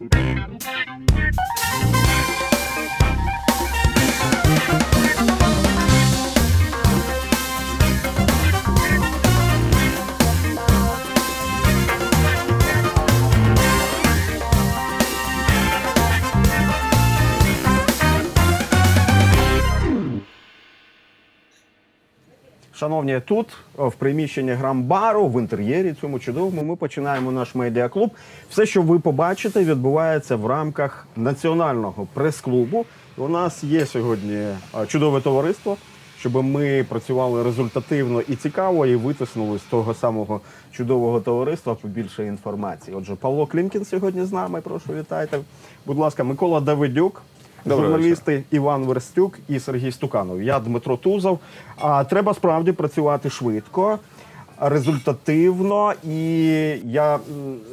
thank you. Шановні, тут в приміщенні грамбару, в інтер'єрі цьому чудовому, ми починаємо наш медіаклуб. Все, що ви побачите, відбувається в рамках національного прес-клубу. У нас є сьогодні чудове товариство, щоб ми працювали результативно і цікаво, і витиснули з того самого чудового товариства побільше інформації. Отже, Павло Клімкін сьогодні з нами. Прошу вітайте. Будь ласка, Микола Давидюк. Доброго журналісти Іван Верстюк і Сергій Стуканов. Я Дмитро Тузов. А треба справді працювати швидко, результативно. І я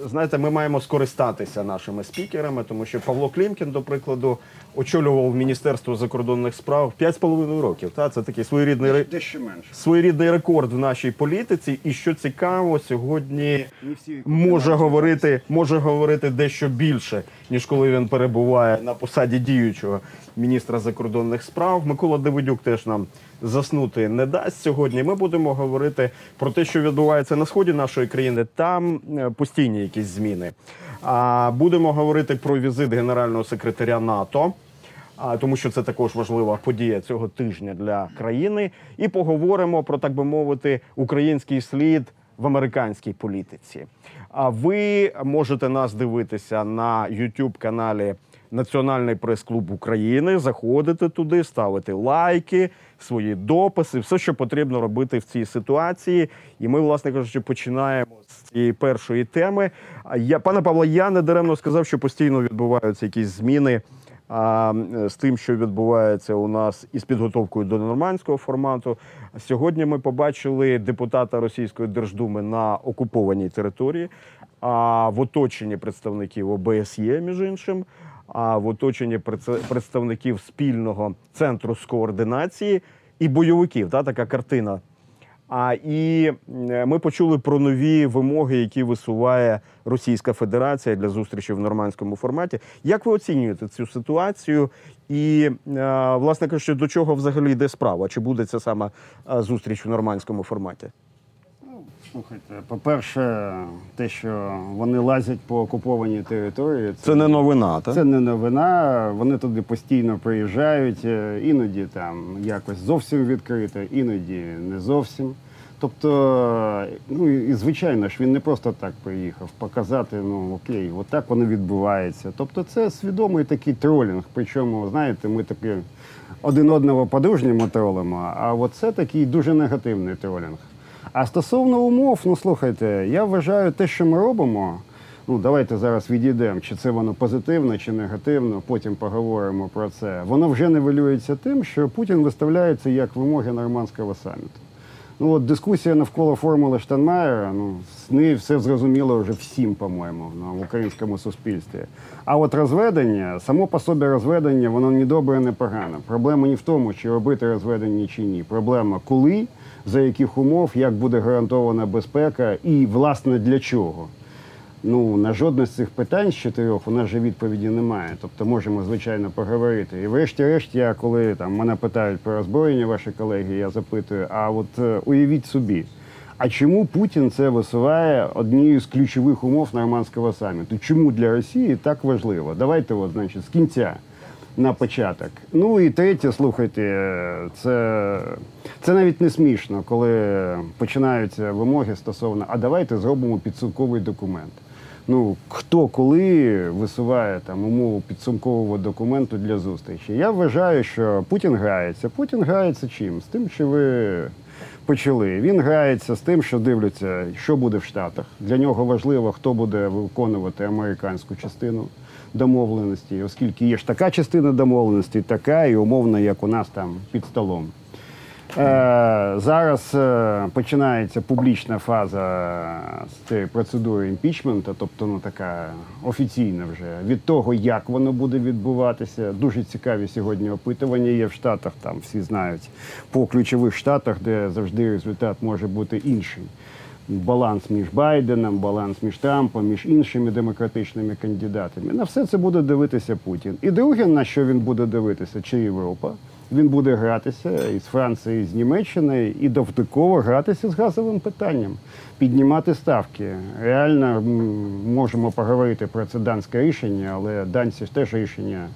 знаєте, ми маємо скористатися нашими спікерами, тому що Павло Клімкін, до прикладу, очолював Міністерство закордонних справ 5,5 років. Та це такий своєрідний Дещо менше. своєрідний рекорд в нашій політиці. І що цікаво, сьогодні може говорити, може говорити дещо більше, ніж коли він перебуває на посаді діючого міністра закордонних справ. Микола Давидюк теж нам заснути не дасть сьогодні. Ми будемо говорити про те, що відбувається на сході нашої країни. Там е, постійні якісь зміни. А будемо говорити про візит генерального секретаря НАТО. А тому, що це також важлива подія цього тижня для країни, і поговоримо про так би мовити український слід в американській політиці. А ви можете нас дивитися на youtube каналі Національний прес-клуб України. Заходити туди, ставити лайки, свої дописи, все, що потрібно робити в цій ситуації. І ми, власне кажучи, починаємо з цієї першої теми. Я пане Павло, я не даремно сказав, що постійно відбуваються якісь зміни а, з тим, що відбувається у нас із підготовкою до нормандського формату. Сьогодні ми побачили депутата Російської Держдуми на окупованій території, а в оточенні представників ОБСЄ, між іншим, а в оточенні представників спільного центру з координації і бойовиків. Та, така картина а і ми почули про нові вимоги, які висуває Російська Федерація для зустрічі в нормандському форматі. Як ви оцінюєте цю ситуацію? І е, власне кажучи, до чого взагалі йде справа? Чи буде це саме е, зустріч в нормандському форматі? Слухайте, по-перше, те, що вони лазять по окупованій території, Це не новина, так? це не новина. Вони туди постійно приїжджають, е, іноді там якось зовсім відкрито, іноді не зовсім. Тобто, ну і і, звичайно ж, він не просто так приїхав показати, ну окей, отак воно відбувається. Тобто, це свідомий такий тролінг. Причому, знаєте, ми таки один одного по-дружньому тролимо, а от це такий дуже негативний тролінг. А стосовно умов, ну слухайте, я вважаю те, що ми робимо. Ну, давайте зараз відійдемо, чи це воно позитивно, чи негативно. Потім поговоримо про це. Воно вже нивелюється тим, що Путін виставляється як вимоги нормандського саміту. Ну от дискусія навколо формули Штанмаєра, ну з неї все зрозуміло вже всім, по-моєму, в українському суспільстві. А от розведення, само по собі розведення, воно ні добре, ні погано. Проблема не в тому, чи робити розведення чи ні. Проблема коли, за яких умов, як буде гарантована безпека і власне для чого. Ну, на жодне з цих питань з чотирьох у нас же відповіді немає. Тобто можемо, звичайно, поговорити. І врешті-решт, я коли там мене питають про озброєння, ваші колеги, я запитую, а от е, уявіть собі, а чому Путін це висуває однією з ключових умов нормандського саміту? Чому для Росії так важливо? Давайте, от, значить, з кінця на початок. Ну і третє, слухайте, це, це навіть не смішно, коли починаються вимоги стосовно, а давайте зробимо підсумковий документ. Ну, хто коли висуває там умову підсумкового документу для зустрічі? Я вважаю, що Путін грається. Путін грається чим? З тим, що ви почали. Він грається з тим, що дивляться, що буде в Штатах. Для нього важливо, хто буде виконувати американську частину домовленості, оскільки є ж така частина домовленості, така і умовно, як у нас там під столом. Е, зараз е, починається публічна фаза з цієї процедури імпічменту, тобто ну така офіційна вже від того, як воно буде відбуватися. Дуже цікаві сьогодні опитування є в Штатах. Там всі знають по ключових штатах, де завжди результат може бути інший. Баланс між Байденом, баланс між Трампом, між іншими демократичними кандидатами. На все це буде дивитися Путін. І друге, на що він буде дивитися, чи Європа. Він буде гратися із Франції, з Німеччини і довтиково гратися з газовим питанням, піднімати ставки. Реально можемо поговорити про це данське рішення, але данці теж рішення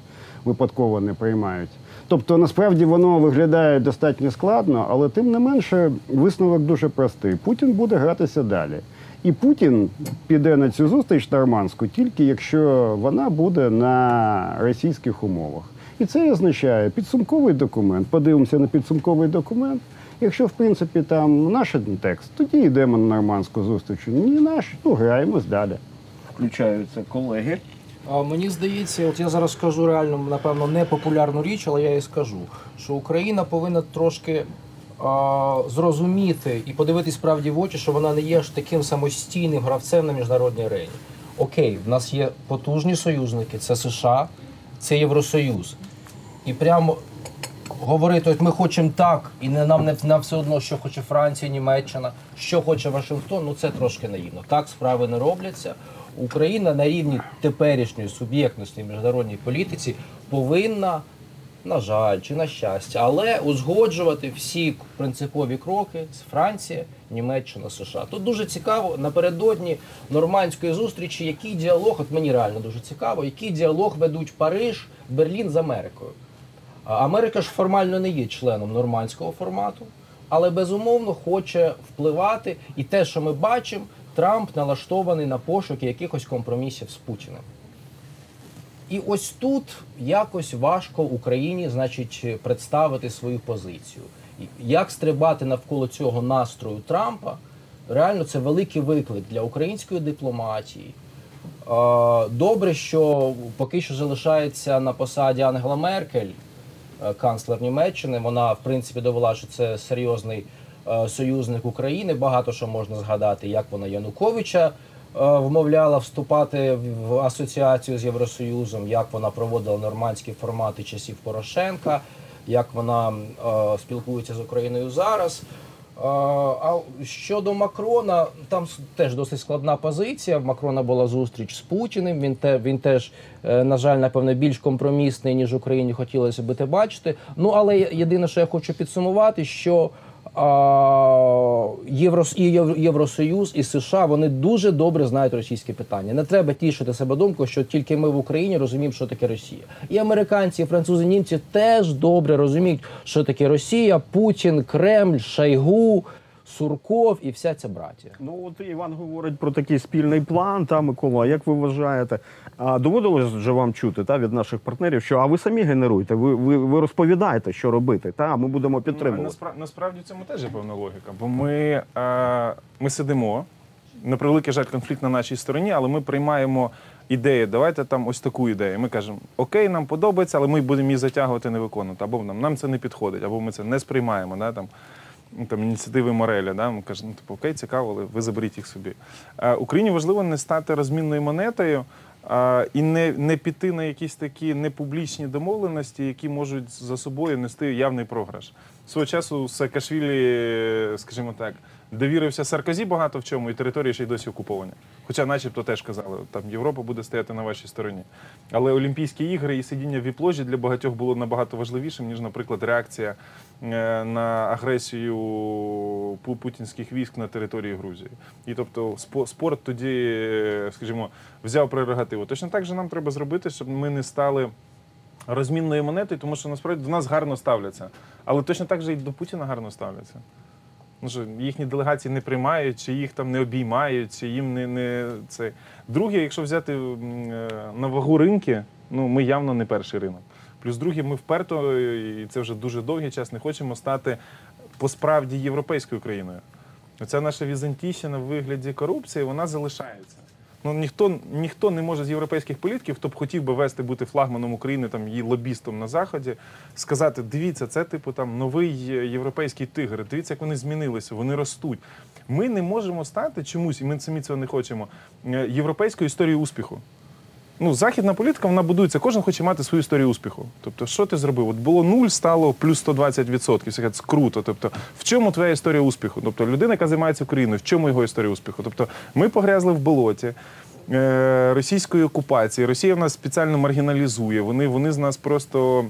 випадково не приймають. Тобто, насправді воно виглядає достатньо складно, але тим не менше висновок дуже простий. Путін буде гратися далі. І Путін піде на цю зустріч нормандську тільки якщо вона буде на російських умовах. І це означає підсумковий документ. Подивимося на підсумковий документ. Якщо в принципі там наш текст, тоді йдемо на нормандську зустріч. Ні, наш, ну граємось далі. Включаються колеги. Мені здається, от я зараз скажу реально, напевно, непопулярну річ, але я її скажу, що Україна повинна трошки а, зрозуміти і подивитись справді в очі, що вона не є ж таким самостійним гравцем на міжнародній арені. Окей, в нас є потужні союзники, це США, це Євросоюз. І прямо говорити, от ми хочемо так, і не нам не нам все одно, що хоче Франція, Німеччина, що хоче Вашингтон, ну це трошки наївно. Так справи не робляться. Україна на рівні теперішньої суб'єктності міжнародній політиці повинна, на жаль, чи на щастя, але узгоджувати всі принципові кроки з Франції, Німеччина, США. Тут дуже цікаво напередодні нормандської зустрічі, який діалог, от мені реально дуже цікаво, який діалог ведуть Париж, Берлін з Америкою. Америка ж формально не є членом нормандського формату, але безумовно хоче впливати. І те, що ми бачимо, Трамп налаштований на пошуки якихось компромісів з Путіним. І ось тут якось важко Україні, значить, представити свою позицію. Як стрибати навколо цього настрою Трампа, реально це великий виклик для української дипломатії. Добре, що поки що залишається на посаді Ангела Меркель, е, канцлер Німеччини. Вона, в принципі, довела, що це серйозний союзник України. Багато що можна згадати, як вона Януковича е, вмовляла вступати в- асоціацію з Євросоюзом, як вона проводила нормандські формати часів Порошенка, як вона е, спілкується з Україною зараз. Е, А щодо Макрона, там теж досить складна позиція. В Макрона була зустріч з Путіним. Він те він теж, е, на жаль, напевно, більш компромісний ніж Україні хотілося би те бачити. Ну але єдине, що я хочу підсумувати, що Єврос, і Євросоюз і США вони дуже добре знають російське питання. Не треба тішити себе думкою, що тільки ми в Україні розуміємо, що таке Росія. І американці, і французи, німці теж добре розуміють, що таке Росія, Путін, Кремль, Шойгу, Сурков і вся ця братія. Ну от Іван говорить про такий спільний план. Та Микола, як ви вважаєте? А доводилось вже вам чути та від наших партнерів, що а ви самі генеруєте, ви, ви, ви розповідаєте, що робити, та а ми будемо Ну, підтримувати. наспра- насправді цьому теж є певна логіка, бо ми, е, ми сидимо, на превеликий жаль, конфлікт на нашій стороні, але ми приймаємо ідею, давайте там ось таку ідею. Ми кажемо, окей, нам подобається, але ми будемо її затягувати, не виконувати. Або нам, нам це не підходить, або ми це не сприймаємо. Да, там, ну, там, ініціативи Мореля. Да? Ми кажемо, ну, типу, окей, цікаво, але ви заберіть їх собі. Е, Україні важливо не стати розмінною монетою. е, І не, не піти на якісь такі непублічні домовленості, які можуть за собою нести явний програш. Свого часу Саакашвілі, скажімо так, довірився Саркозі багато в чому, і території ще й досі окуповані. Хоча, начебто, теж казали, там Європа буде стояти на вашій стороні. Але Олімпійські ігри і сидіння в віпложі для багатьох було набагато важливішим, ніж, наприклад, реакція е, на агресію путінських військ на території Грузії. І тобто спо- спорт тоді, е, скажімо, взяв прерогативу. Точно так же нам треба зробити, щоб ми не стали розмінною монетою, тому що насправді до нас гарно ставляться. Але точно так же і до Путіна гарно ставляться. Ну, їхні делегації не приймають, чи їх там не обіймають, чи їм не, не це. Друге, якщо взяти е, на вагу ринки, ну ми явно не перший ринок. Плюс друге, ми вперто, і це вже дуже довгий час, не хочемо стати по справді європейською країною. Оця наша візантійщина в вигляді корупції, вона залишається. Ну ніхто ніхто не може з європейських політиків, хто б хотів би вести бути флагманом України, там її лобістом на заході, сказати: дивіться, це типу там новий європейський тигр. Дивіться, як вони змінилися, вони ростуть. Ми не можемо стати чомусь, і ми самі цього не хочемо. е, Європейською історією успіху. Ну, західна політика вона будується, кожен хоче мати свою історію успіху. Тобто, що ти зробив? От було нуль, стало плюс 120%. Всі кажуть, це круто. Тобто, в чому твоя історія успіху? Тобто, людина, яка займається Україною, в чому його історія успіху? Тобто, ми погрязли в болоті. е, Російської окупації, Росія в нас спеціально маргіналізує. Вони, вони з нас просто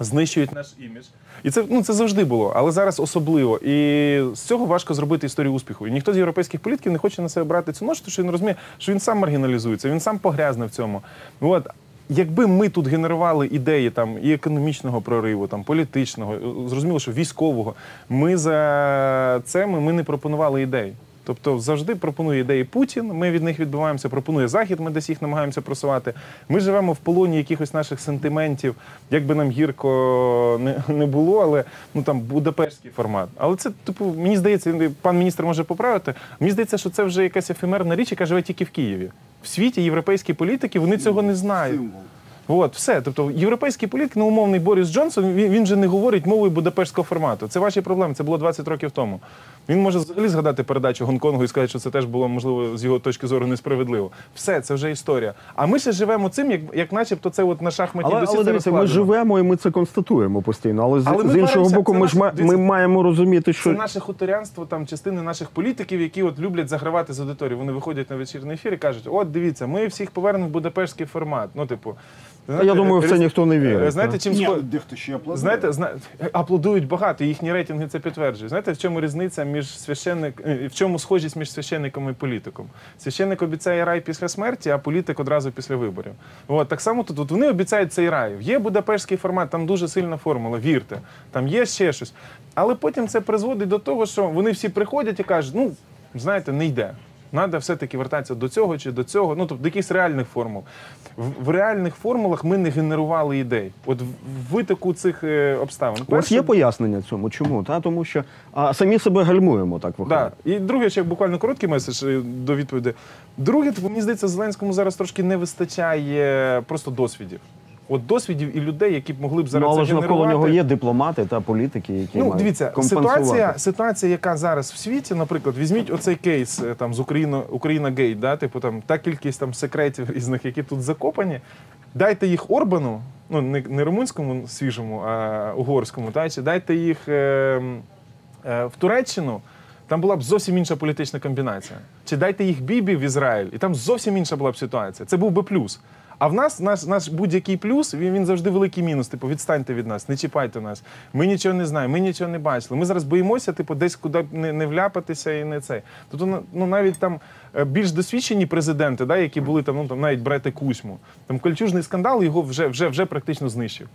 знищують наш імідж. І це, ну, це завжди було, але зараз особливо. І з цього важко зробити історію успіху. І ніхто з європейських політиків не хоче на себе брати цю ношу, тому що він розуміє, що він сам маргіналізується, він сам погрязне в цьому. От. Якби ми тут генерували ідеї там і економічного прориву, там політичного, зрозуміло, що військового, ми за це ми, ми не пропонували ідей. Тобто завжди пропонує ідеї Путін, ми від них відбиваємося, пропонує Захід, ми десь їх намагаємося просувати. Ми живемо в полоні якихось наших сентиментів, як би нам гірко не, не було, але ну там будапештський формат. Але це, типу, мені здається, пан міністр може поправити. Мені здається, що це вже якась ефемерна річ, яка живе тільки в Києві. В світі європейські політики вони цього не знають. От, все. Тобто, європейський політик, неумовний Борис Джонсон, він, він же не говорить мовою будапештського формату. Це ваші проблеми. Це було 20 років тому. Він може взагалі згадати передачу Гонконгу і сказати, що це теж було, можливо, з його точки зору несправедливо. Все, це вже історія. А ми ще живемо цим, як, як начебто це от на шахматі Але, досі але дивіться, ми розкладено. живемо і ми це констатуємо постійно. Але, з, Але ми з іншого боку, це ми ж наш- ма- дивіться, ми маємо розуміти, що Це наше хуторянство, там частини наших політиків, які от люблять загравати з аудиторією. Вони виходять на вечірній ефір і кажуть: от дивіться, ми всіх повернемо в будапештський формат. Ну, типу, я думаю, в це ніхто не вірить, е, Знаєте, чим Ні, схо- дехто ще аплодує. Знаєте, зна... аплодують багато, їхні рейтинги це підтверджують. Знаєте, в чому різниця між священник, е, в чому схожість між священником і політиком? Священник обіцяє рай після смерті, а політик одразу після виборів. От так само тут. От вони обіцяють цей рай. Є будапештський формат, там дуже сильна формула, вірте. Там є ще щось. Але потім це призводить до того, що вони всі приходять і кажуть, ну знаєте, не йде. Надо все-таки вертатися до цього чи до цього, ну тобто до якихось реальних формул. В, в реальних формулах ми не генерували ідей. От в витоку цих е, обставин. у вас є пояснення цьому? Чому? Та? Тому що а, самі себе гальмуємо, так виходить. Да. І друге, ще буквально короткий меседж е, до відповіді. Друге, типу, мені здається, Зеленському зараз трошки не вистачає просто досвідів. От досвідів і людей, які б могли б зараз Ну, але ж навколо нього є дипломати та політики, які Ну, мають дивіться, ситуація, ситуація, яка зараз в світі, наприклад, візьміть оцей кейс е, там з Україна, Україна Гейт, да, типу там та кількість там секретів різних, які тут закопані. Дайте їх Орбану, ну не, не румунському свіжому, а угорському, та чи дайте їх е, е, в Туреччину. Там була б зовсім інша політична комбінація. Чи дайте їх Бібі в Ізраїль, і там зовсім інша була б ситуація. Це був би плюс. А в нас наш, наш будь-який плюс, він, він завжди великий мінус. Типу, відстаньте від нас, не чіпайте нас. Ми нічого не знаємо, ми нічого не бачили. Ми зараз боїмося, типу, десь куди не, не вляпатися і не це. Тобто, ну, ну навіть там е, більш досвідчені президенти, да, які були там, ну там навіть брати Кузьму, там кольчужний скандал його вже, вже, вже практично знищив.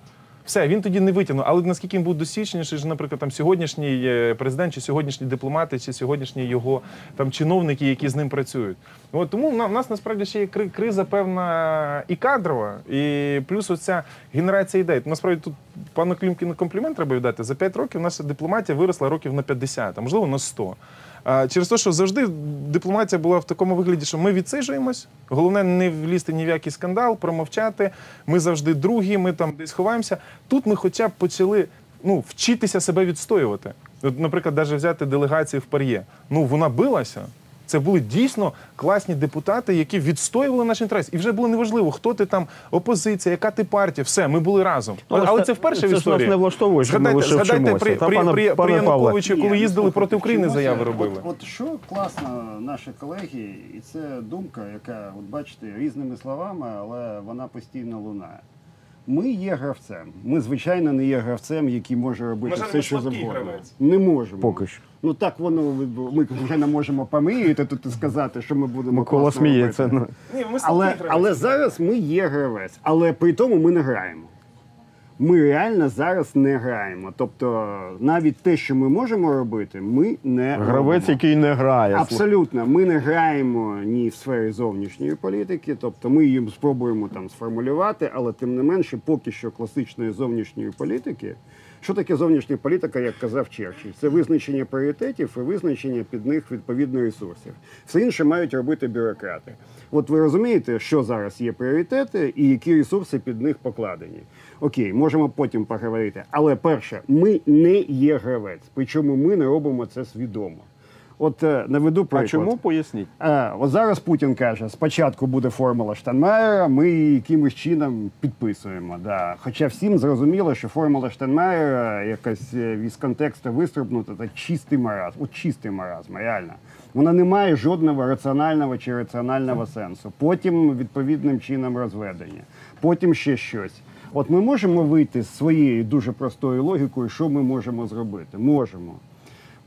Все, він тоді не витягнув. Але наскільки він був досвідченіший, ж, наприклад, там сьогоднішній е, президент, чи сьогоднішні дипломати, чи сьогоднішні його там чиновники, які з ним працюють. От тому в на- нас насправді ще є криза певна і кадрова, і плюс оця генерація ідей. Насправді тут пану Клімкіну комплімент треба віддати. За 5 років наша дипломатія виросла років на 50, а можливо на 100. Через те, що завжди дипломатія була в такому вигляді, що ми відсиджуємось. Головне не влізти ні в який скандал, промовчати. Ми завжди другі, ми там десь ховаємося. Тут ми хоча б почали ну, вчитися себе відстоювати. Наприклад, навіть взяти делегацію в Пар'є. Ну, вона билася. Це були дійсно класні депутати, які відстоювали наш інтерес. І вже було неважливо, хто ти там, опозиція, яка ти партія. Все, ми були разом. Ну, але Але це- це вперше це ж нас не влаштовує, що ми згадайте, лише згадайте при, Та, при, пане- при, пане при. Януковичу, коли їздили ну, проти України, заяви робили. От, от що класно, наші колеги, і це думка, яка, от бачите, різними словами, але вона постійно лунає. Ми є гравцем. Ми, звичайно, не є гравцем, який може робити Вважаємо, все, що слабкий завгодно. гравець. Не можемо. Поки що. Ну так воно ми вже не можемо поміряти тут і сказати, що ми будемо. Микола сміється. Ну. Ні, ми Але, але зараз ми є гравець, але при тому ми не граємо. Ми реально зараз не граємо. Тобто, навіть те, що ми можемо робити, ми не Гравець, робимо. який не грає. Абсолютно, ми не граємо ні в сфері зовнішньої політики, тобто ми їм спробуємо там сформулювати, але тим не менше, поки що класичної зовнішньої політики. Що таке зовнішня політика, як казав Черчилль? Це визначення пріоритетів і визначення під них відповідно ресурсів. Все інше мають робити бюрократи. От ви розумієте, що зараз є пріоритети і які ресурси під них покладені. Окей, можемо потім поговорити. Але перше, ми не є гравець, причому ми не робимо це свідомо. От е, наведу А чому поясніть? Е, от зараз Путін каже, спочатку буде формула Штайнмаєра, ми її якимось чином підписуємо. Да. Хоча всім зрозуміло, що формула Штайнмаєра якась е, із контексту вистрибнута, це чистий маразм. От чистий маразм, реально. Вона не має жодного раціонального чи раціонального сенсу. Потім відповідним чином розведення, потім ще щось. От ми можемо вийти з своєю дуже простою логікою, що ми можемо зробити? Можемо.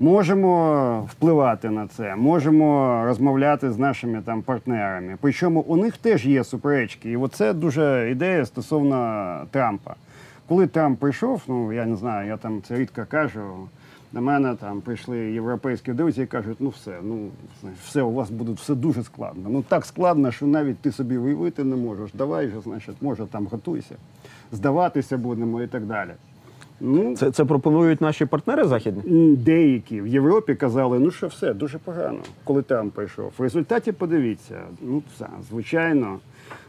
Можемо впливати на це, можемо розмовляти з нашими там партнерами. Причому у них теж є суперечки. І оце дуже ідея стосовно Трампа. Коли Трамп прийшов, ну я не знаю, я там це рідко кажу. До мене там прийшли європейські друзі і кажуть, ну все, ну все, у вас буде все дуже складно. Ну так складно, що навіть ти собі уявити не можеш. Давай же, значить, може там готуйся, здаватися будемо і так далі. Ну, Це, це пропонують наші партнери західні? Деякі в Європі казали, ну що все, дуже погано, коли там прийшов. В результаті подивіться, ну це, звичайно,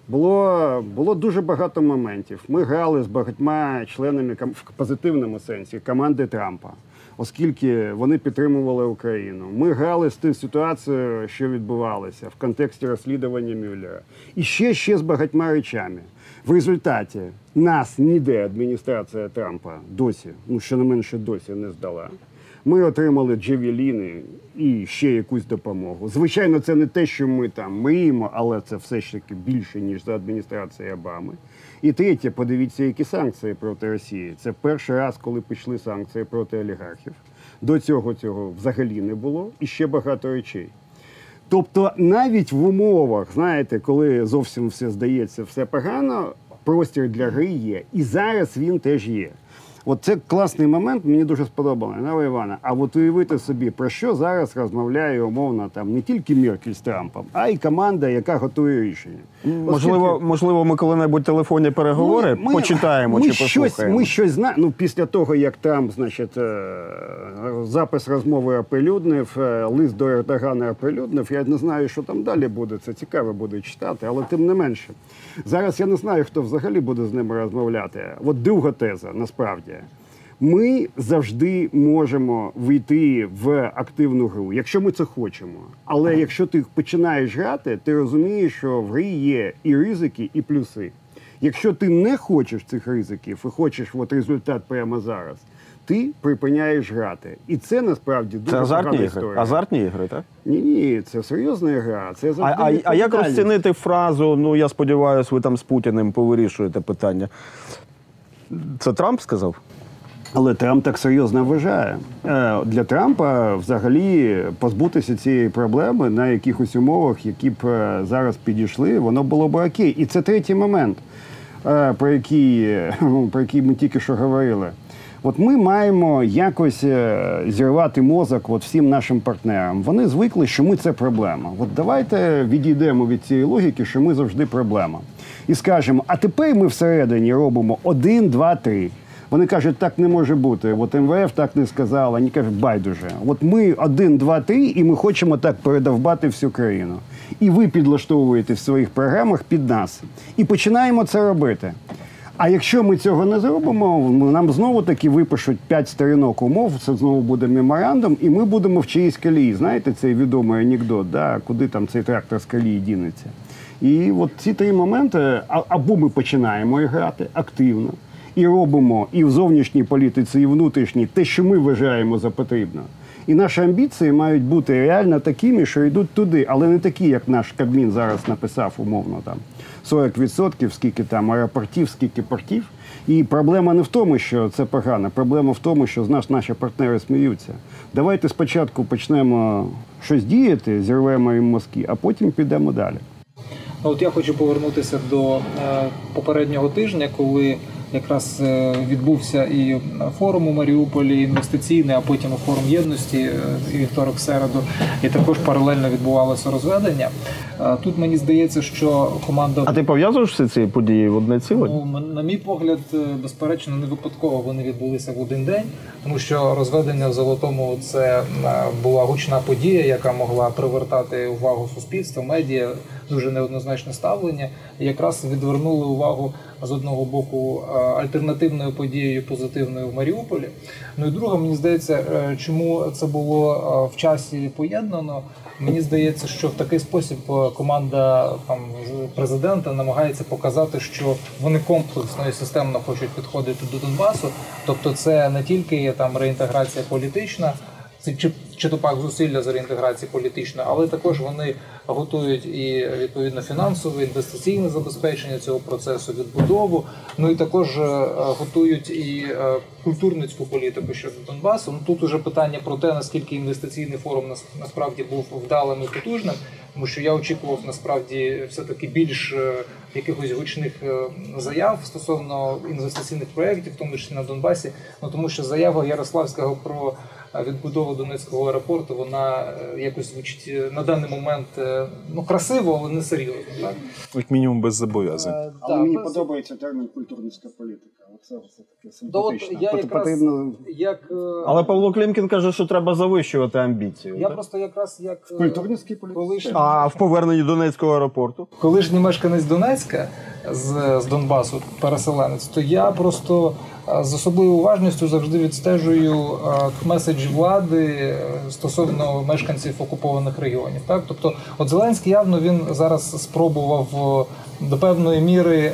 було, було дуже багато моментів. Ми грали з багатьма членами в позитивному сенсі команди Трампа, оскільки вони підтримували Україну. Ми грали з тією ситуацією, що відбувалося в контексті розслідування Мюллера. І ще ще з багатьма речами. В результаті нас ніде адміністрація Трампа досі, ну щонайменше досі не здала. Ми отримали джевеліни і ще якусь допомогу. Звичайно, це не те, що ми там мріємо, але це все ж таки більше, ніж за адміністрацією Обами. І третє, подивіться, які санкції проти Росії. Це перший раз, коли пішли санкції проти олігархів. До цього цього взагалі не було і ще багато речей. Тобто, навіть в умовах, знаєте, коли зовсім все здається, все погано, простір для гри є. І зараз він теж є. От це класний момент, мені дуже сподобалося, Нава Івана. А от уявити собі, про що зараз розмовляє умовно там не тільки Меркель з Трампом, а й команда, яка готує рішення. Можливо, Оскільки- можливо, ми коли-небудь телефонні переговори ми- почитаємо ми чи щось, послухаємо. Ми щось знаємо. Ну, після того, як Трамп, значить, е, запис розмови оприлюднив, е, лист до Ердогана оприлюднив. Я не знаю, що там далі буде. Це цікаво буде читати, але тим не менше. Зараз я не знаю, хто взагалі буде з ними розмовляти. От друга теза, насправді. Ми завжди можемо війти в активну гру, якщо ми це хочемо. Але якщо ти починаєш грати, ти розумієш, що в грі є і ризики, і плюси. Якщо ти не хочеш цих ризиків і хочеш от результат прямо зараз, ти припиняєш грати. І це насправді дуже Це азартні ігри. історія. Азартні ігри, так? Ні, ні, це серйозна гра. Це А, а, а як розцінити фразу? Ну я сподіваюся, ви там з Путіним повирішуєте питання. Це Трамп сказав? Але Трамп так серйозно вважає. Е, Для Трампа взагалі позбутися цієї проблеми на якихось умовах, які б е, зараз підійшли, воно було б окей. І це третій момент, е, про який, ну, про який ми тільки що говорили. От ми маємо якось зірвати мозок от всім нашим партнерам. Вони звикли, що ми це проблема. От давайте відійдемо від цієї логіки, що ми завжди проблема. І скажемо, а тепер ми всередині робимо один, два, три. Вони кажуть, так не може бути. От МВФ так не сказав. Вони кажуть, байдуже. От ми один, два, три, і ми хочемо так передовбати всю країну. І ви підлаштовуєте в своїх програмах під нас. І починаємо це робити. А якщо ми цього не зробимо, нам знову таки випишуть п'ять сторінок умов. Це знову буде меморандум, і ми будемо в чиїсь колії. Знаєте, цей відомий анекдот, да? куди там цей трактор з колії дінеться. І от ці три моменти, або ми починаємо грати активно і робимо і в зовнішній політиці, і внутрішній те, що ми вважаємо за потрібно. І наші амбіції мають бути реально такими, що йдуть туди, але не такі, як наш Кабмін зараз написав умовно там 40%, скільки там аеропортів, скільки портів. І проблема не в тому, що це погано. Проблема в тому, що з нас наші партнери сміються. Давайте спочатку почнемо щось діяти, зірвемо їм мозки, а потім підемо далі. От я хочу повернутися до е, попереднього тижня, коли якраз е, відбувся і форум у Маріуполі інвестиційний, а потім і форум єдності е, і вівторок середу, і також паралельно відбувалося розведення. Е, Тут мені здається, що команда А ти пов'язуєш всі ці події в одне ціле? Ну, на мій погляд, безперечно, не випадково вони відбулися в один день, тому що розведення в золотому це була гучна подія, яка могла привертати увагу суспільства, медіа, дуже неоднозначне ставлення. І якраз відвернули увагу з одного боку альтернативною подією позитивною в Маріуполі. Ну і друге, мені здається, е, чому це було е, в часі поєднано. Мені здається, що в такий спосіб е, команда там президента намагається показати, що вони комплексно і системно хочуть підходити до Донбасу. Тобто, це не тільки там реінтеграція політична, це чи, чи то пак зусилля з реінтеграції політичної, але також вони готують і відповідно фінансове інвестиційне забезпечення цього процесу, відбудову. Ну і також е, готують і е, культурницьку політику щодо Донбасу. Ну тут уже питання про те, наскільки інвестиційний форум нас- насправді був вдалим і потужним, тому що я очікував насправді все таки більш е, якихось гучних заяв стосовно інвестиційних проєктів, в тому числі на Донбасі. Ну тому що заява Ярославського про відбудову Донецького аеропорту, вона е, якось звучить е, на даний момент е, ну красиво, але не серйозно. Так Як мінімум без зобов'язань. Але да, мені без- подобається термін культурницька політика. Оце все таке симпатично. якраз Потрібно як Але Павло Клімкін каже, що треба завищувати амбіцію. я так? просто якраз як е, культурницькій політиці. колишній А в поверненні Донецького аеропорту? колишній мешканець Донецька з, з Донбасу, переселенець, то я просто з особливою уважністю завжди відстежую е, меседжі влади е, стосовно мешканців окупованих регіонів. Так, тобто, от Зеленський явно він зараз спробував е, до певної міри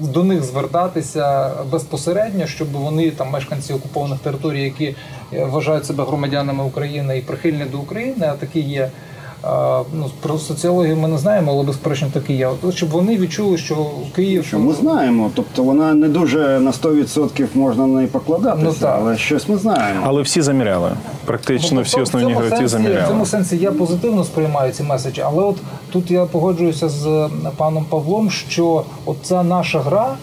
до них звертатися безпосередньо, щоб вони там мешканці окупованих територій, які вважають себе громадянами України і прихильні до України, а такі є. Ну, про соціологію ми не знаємо, але безперечно таки є. Щоб вони відчули, що Київ Що ми знаємо, тобто вона не дуже на 100% можна на неї покладатися, Ну, так. але щось ми знаємо. Але всі заміряли. Практично всі Тобто, основні гравці сенсі- В цьому сенсі я позитивно сприймаю ці меседжі, але от тут я погоджуюся з паном Павлом, що от ця наша гра.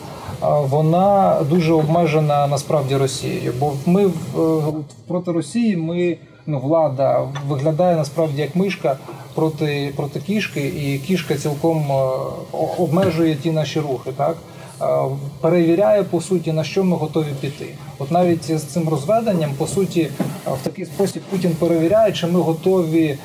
Вона дуже обмежена насправді Росією, бо ми в- е, проти Росії ми ну влада виглядає насправді як мишка проти, проти кішки, і кішка цілком е, обмежує ті наші рухи, так Е, перевіряє по суті на що ми готові піти. От навіть з цим розведенням, по суті, е, в такий спосіб Путін перевіряє, чи ми готові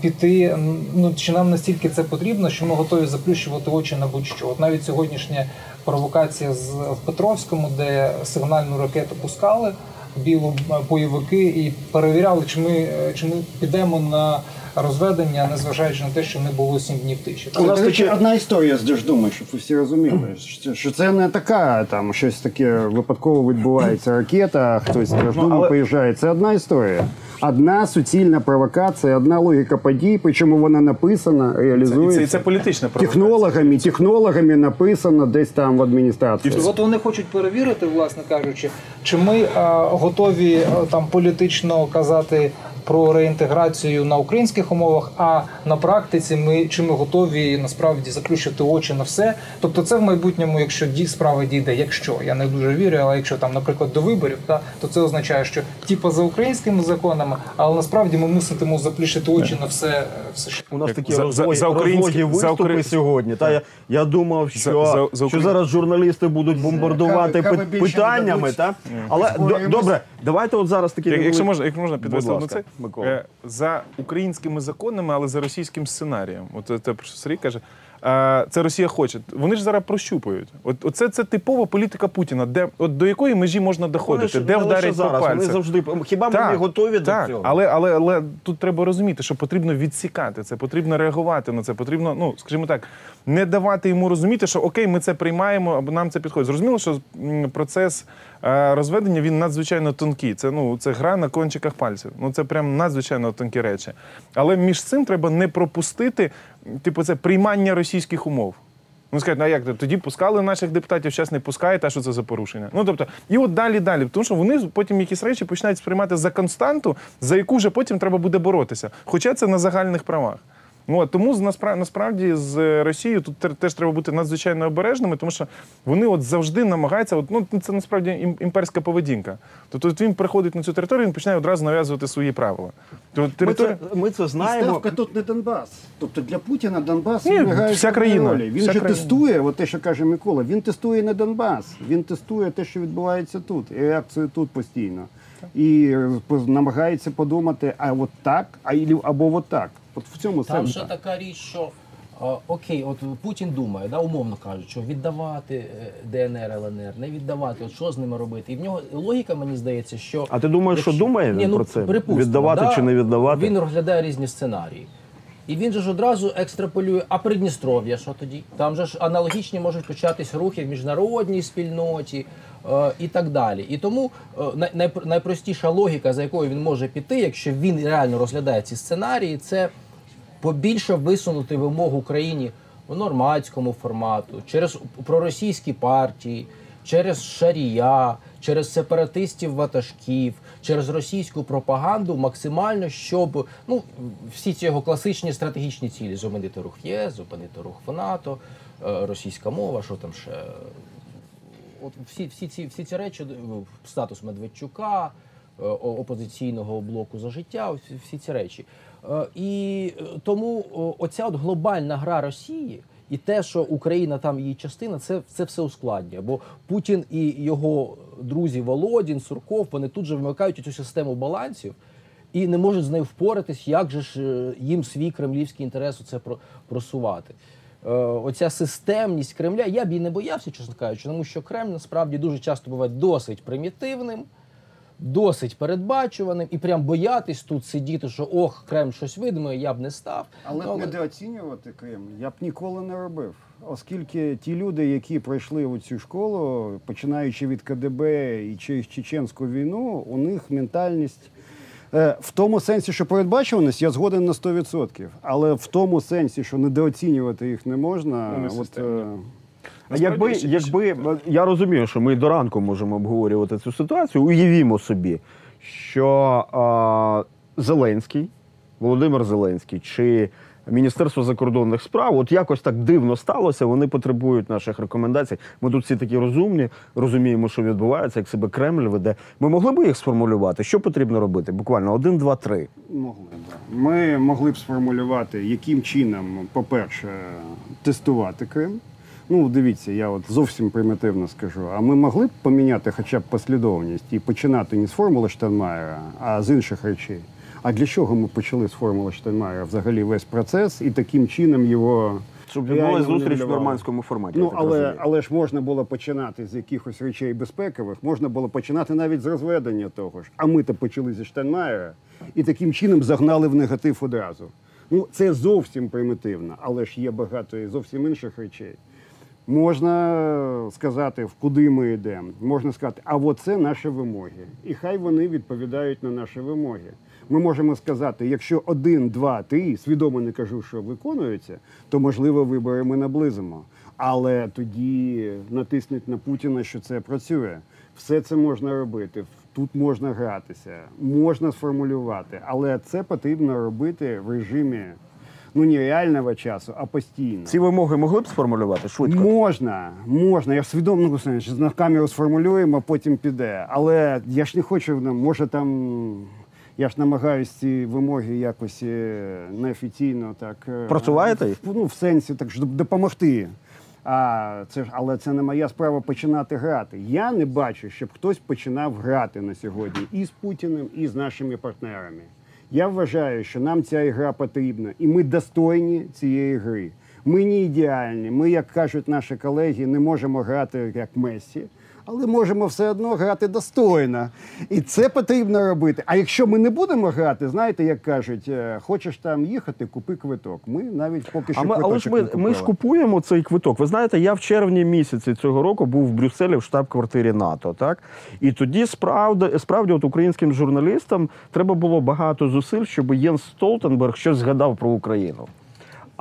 піти. Ну чи нам настільки це потрібно, що ми готові заплющувати очі на будь-що. От навіть сьогоднішня провокація з в Петровському, де сигнальну ракету пускали білу е, бойовики і перевіряли, чи ми е, чи ми підемо на розведення, незважаючи на те, що не було сім днів тиші. У нас таки одна історія з Держдуми, щоб ви всі розуміли, що- що це не така там щось таке випадково відбувається ракета, хтось з Держдуми Ну, але- приїжджає. Це одна історія. Одна суцільна провокація, одна логіка подій, причому вона написана, І це, і це політична провокація. Технологами, технологами написано десь там в адміністрації. От вони хочуть перевірити, власне кажучи, чи ми а, готові а, там політично казати про реінтеграцію на українських умовах, а на практиці ми чи ми готові насправді заплющити очі на все. Тобто, це в майбутньому, якщо ді справа дійде, якщо я не дуже вірю, але якщо там, наприклад, до виборів, та то це означає, що типа за українськими законами, але насправді ми муситимо заплющити очі на все, все що У нас такі за- розлогі, за- за українські- розлогі за виступи сьогодні. Та я, я думав, що, за- за що зараз журналісти будуть бомбардувати кави- питаннями. Та? Але добре, давайте от зараз такі. Якщо можна, якщо можна підвести одну це Микола. е, за українськими законами, але за російським сценарієм. От це про що Сергій каже. Це Росія хоче. Вони ж зараз прощупують. От оце це типова політика Путіна, де от до якої межі можна доходити, ж де не лише вдарять по зараз, вони завжди хіба ми не готові так, до цього? Але, але, але тут треба розуміти, що потрібно відсікати це, потрібно реагувати на це, потрібно, ну скажімо так, не давати йому розуміти, що окей, ми це приймаємо або нам це підходить. Зрозуміло, що процес розведення він надзвичайно тонкий. Це ну це гра на кончиках пальців. Ну це прям надзвичайно тонкі речі. Але між цим треба не пропустити, типу, це приймання російських умов. Ну, скажуть, ну а як це? Тоді пускали наших депутатів, зараз не пускаєте, а що це за порушення? Ну тобто, і от далі, далі. Тому що вони потім якісь речі починають сприймати за константу, за яку вже потім треба буде боротися. Хоча це на загальних правах. Ну, от, тому насправді з Росією тут теж треба бути надзвичайно обережними, тому що вони от завжди намагаються, от, ну це насправді імперська поведінка. Тобто от він приходить на цю територію, він починає одразу нав'язувати свої правила. Тобто, Ми це, ми це знаємо. Ставка тут не Донбас. Тобто для Путіна Донбас Ні, вся країна, ролі. Він вся же країна. тестує, от те, що каже Микола, він тестує не Донбас, він тестує те, що відбувається тут, і реакцію тут постійно. І е, намагається подумати, а от так, а ілі- або от так. От в цьому Там ще така річ, що А, окей, от Путін думає, да, умовно кажуть, що віддавати е, ДНР, ЛНР, не віддавати, от що з ними робити. І в нього логіка, мені здається, що. А ти думаєш, що думає він Ні, ну, про це? Віддавати да, чи не віддавати? Він розглядає різні сценарії. І він же ж одразу екстраполює, а Придністров'я що тоді? Там же ж аналогічні можуть початись рухи в міжнародній спільноті і так далі. І тому е, найпростіша логіка, за якою він може піти, якщо він реально розглядає ці сценарії, це побільше висунути вимогу Україні у нормандському формату, через проросійські партії, через шарія, через сепаратистів ватажків, через російську пропаганду, максимально, щоб ну всі ці його класичні стратегічні цілі зупинити рух в ЄС, зупинити рух в НАТО, е, російська мова, що там ще. От всі, всі, ці, всі ці речі, е, статус Медведчука, е, опозиційного блоку за життя, всі, всі ці речі. Е, І тому оця от глобальна гра Росії і те, що Україна там її частина, це, це все ускладнює. Бо Путін і його друзі Володін, Сурков, вони тут же вимикають цю систему балансів і не можуть з нею впоратись, як же ж їм свій кремлівський інтерес у це просувати. Е, Оця системність Кремля, я б і не боявся, чесно кажучи, тому що Кремль насправді дуже часто буває досить примітивним, досить передбачуваним, і прям боятись тут сидіти, що ох, Кремль щось видумає, я б не став. Але Ну, недооцінювати Кремль я б ніколи не робив. Оскільки ті люди, які пройшли у цю школу, починаючи від КДБ і через Чеченську війну, у них ментальність. Е, В тому сенсі, що передбачуваність, я згоден на 100%. Але в тому сенсі, що недооцінювати їх не можна. Вони от, е, А якби, якби я розумію, що ми до ранку можемо обговорювати цю ситуацію, уявімо собі, що а, Зеленський, Володимир Зеленський чи Міністерство закордонних справ, от якось так дивно сталося, вони потребують наших рекомендацій. Ми тут всі такі розумні, розуміємо, що відбувається, як себе Кремль веде. Ми могли б їх сформулювати? Що потрібно робити? Буквально один, два, три. Могли б. Ми могли б сформулювати, яким чином, по-перше, тестувати Крим. Ну, дивіться, я от зовсім примітивно скажу. А ми могли б поміняти хоча б послідовність і починати не з формули Штайнмаєра, а з інших речей. А для чого ми почали з формули Штайнмаєра взагалі весь процес і таким чином його Щоб відбулася зустріч в нормандському форматі. Ну, але, розумію. але ж можна було починати з якихось речей безпекових, можна було починати навіть з розведення того ж. А ми-то почали зі Штайнмаєра і таким чином загнали в негатив одразу. Ну, це зовсім примітивно, але ж є багато і зовсім інших речей. Можна сказати, в куди ми йдемо. Можна сказати, а от це наші вимоги. І хай вони відповідають на наші вимоги. Ми можемо сказати, якщо один, два, три, свідомо не кажу, що виконуються, то можливо вибори ми наблизимо. Але тоді натиснуть на Путіна, що це працює. Все це можна робити. Тут можна гратися, можна сформулювати, але це потрібно робити в режимі ну не реального часу, а постійно. ці вимоги могли б сформулювати швидко. Можна, можна. Я свідомо ну, знаєш, на камеру сформулюємо, а потім піде. Але я ж не хочу, ну, може там. Я ж намагаюся ці вимоги якось е, неофіційно так е, Просуваєте їх? в- Ну, в сенсі так щоб допомогти. А це ж, але це не моя справа починати грати. Я не бачу, щоб хтось починав грати на сьогодні і з Путіним, і з нашими партнерами. Я вважаю, що нам ця ігра потрібна, і ми достойні цієї гри. Ми не ідеальні. Ми, як кажуть наші колеги, не можемо грати як Мессі, але можемо все одно грати достойно. І це потрібно робити. А якщо ми не будемо грати, знаєте, як кажуть, е, хочеш там їхати, купи квиток. Ми навіть поки що А ми, але ж ми, ми ж купуємо цей квиток. Ви знаєте, я в червні місяці цього року був в Брюсселі в штаб-квартирі НАТО. Так і тоді справді, справді, от українським журналістам треба було багато зусиль, щоб Єнс Столтенберг щось згадав про Україну.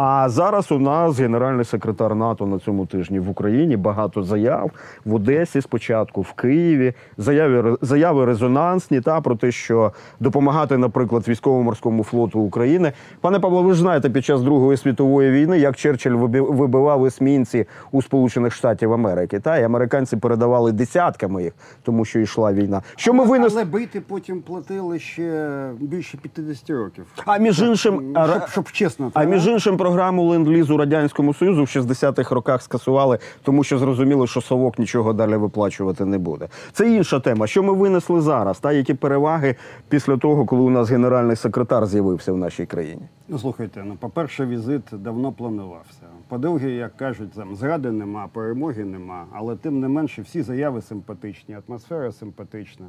А зараз у нас генеральний секретар НАТО на цьому тижні в Україні багато заяв в Одесі спочатку, в Києві. Заяви заяви резонансні та про те, що допомагати, наприклад, військово-морському флоту України. Пане Павло, ви ж знаєте, під час Другої світової війни, як Черчилль виби- вибивав есмінці у Сполучених Штатів Америки, та і американці передавали десятками їх, тому що йшла війна. Що ми винесли? Але бити потім платили ще більше 50 років. А між іншим, щоб, щоб чесно. А між іншим, програму ленд-лізу радянському союзу в 60-х роках скасували, тому що зрозуміли, що совок нічого далі виплачувати не буде. Це інша тема. Що ми винесли зараз? Та які переваги після того, коли у нас генеральний секретар з'явився в нашій країні? Ну слухайте, ну по-перше, візит давно планувався. По-друге, як кажуть, там зради нема, перемоги нема, але тим не менше всі заяви симпатичні, атмосфера симпатична.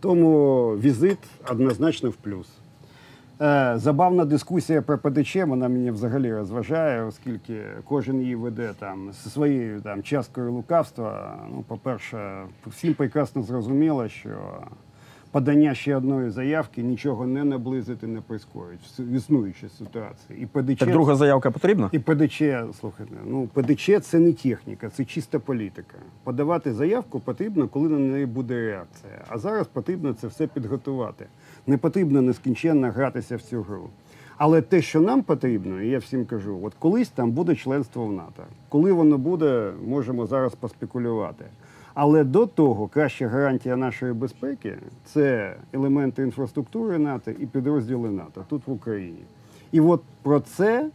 Тому візит однозначно в плюс. Е, забавна дискусія про ПДЧ, вона мені взагалі розважає, оскільки кожен її веде там зі своєю там часткою лукавства. Ну, по-перше, всім прекрасно зрозуміло, що подання ще одної заявки нічого не наблизить і не прискорить в існуючій ситуації. І ПДЧ Так друга заявка потрібна? і ПДЧ, слухайте, ну ПДЧ це не техніка, це чиста політика. Подавати заявку потрібно, коли на неї буде реакція. А зараз потрібно це все підготувати. Не потрібно нескінченно гратися в цю гру. Але те, що нам потрібно, і я всім кажу, от колись там буде членство в НАТО. Коли воно буде, можемо зараз поспекулювати. Але до того краща гарантія нашої безпеки це елементи інфраструктури НАТО і підрозділи НАТО тут в Україні. І от про це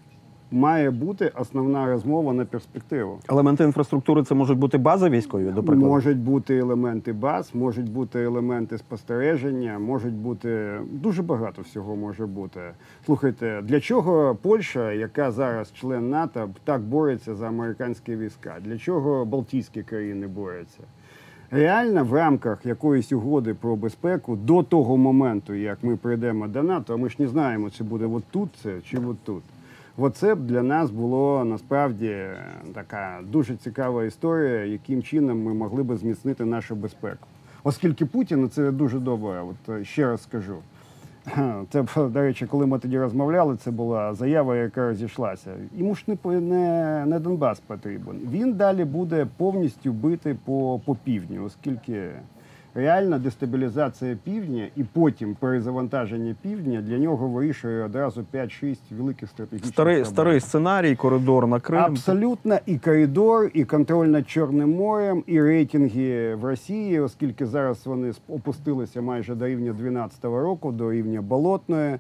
має бути основна розмова на перспективу. Елементи інфраструктури це можуть бути бази військові, до прикладу. Можуть бути елементи баз, можуть бути елементи спостереження, можуть бути дуже багато всього може бути. Слухайте, для чого Польща, яка зараз член НАТО, так бореться за американські війська? Для чого Балтійські країни борються? Реально в рамках якоїсь угоди про безпеку до того моменту, як ми прийдемо до НАТО, ми ж не знаємо, чи буде от тут це чи от тут. Оце б для нас було насправді е, така дуже цікава історія, яким чином ми могли би зміцнити нашу безпеку. Оскільки Путін, це дуже добре, от е, ще раз скажу. Це, до речі, коли ми тоді розмовляли, це була заява, яка розійшлася. Йому ж не, не, не Донбас потрібен. Він далі буде повністю бити по, по півдню, оскільки реальна дестабілізація півдня і потім перезавантаження півдня для нього вирішує одразу 5-6 великих стратегічних Старий, проблем. старий сценарій, коридор на Крим. Абсолютно і коридор, і контроль над Чорним морем, і рейтинги в Росії, оскільки зараз вони опустилися майже до рівня 2012 року, до рівня болотної.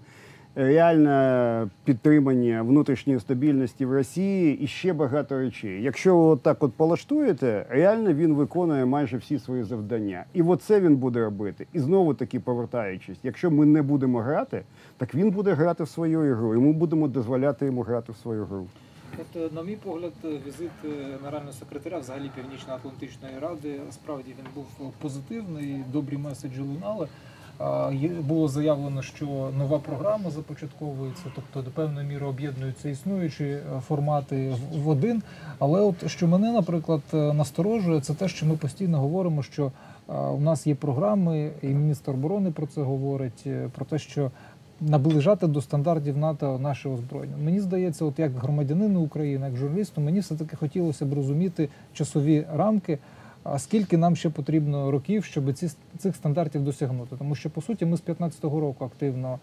Реальне підтримання внутрішньої стабільності в Росії і ще багато речей. Якщо ви так от полаштуєте, реально він виконує майже всі свої завдання. І оце він буде робити. І знову таки повертаючись, якщо ми не будемо грати, так він буде грати в свою ігру, і ми будемо дозволяти йому грати в свою гру. От, е, на мій погляд, е, візит е, генерального секретаря взагалі Північно-Атлантичної ради справді він був позитивний, добрі меседжі лунали. Було заявлено, що нова програма започатковується, тобто до певної міри об'єднуються існуючі е, формати в- один. Але от що мене, наприклад, е, насторожує, це те, що ми постійно говоримо, що у нас є програми, і міністр оборони про це говорить, е, про те, що наближати до стандартів НАТО наше озброєння. Мені здається, от як громадянину України, як журналісту, мені все таки хотілося б розуміти часові рамки. А скільки нам ще потрібно років, щоб ці цих стандартів досягнути? Тому що по суті ми з 15-го року активно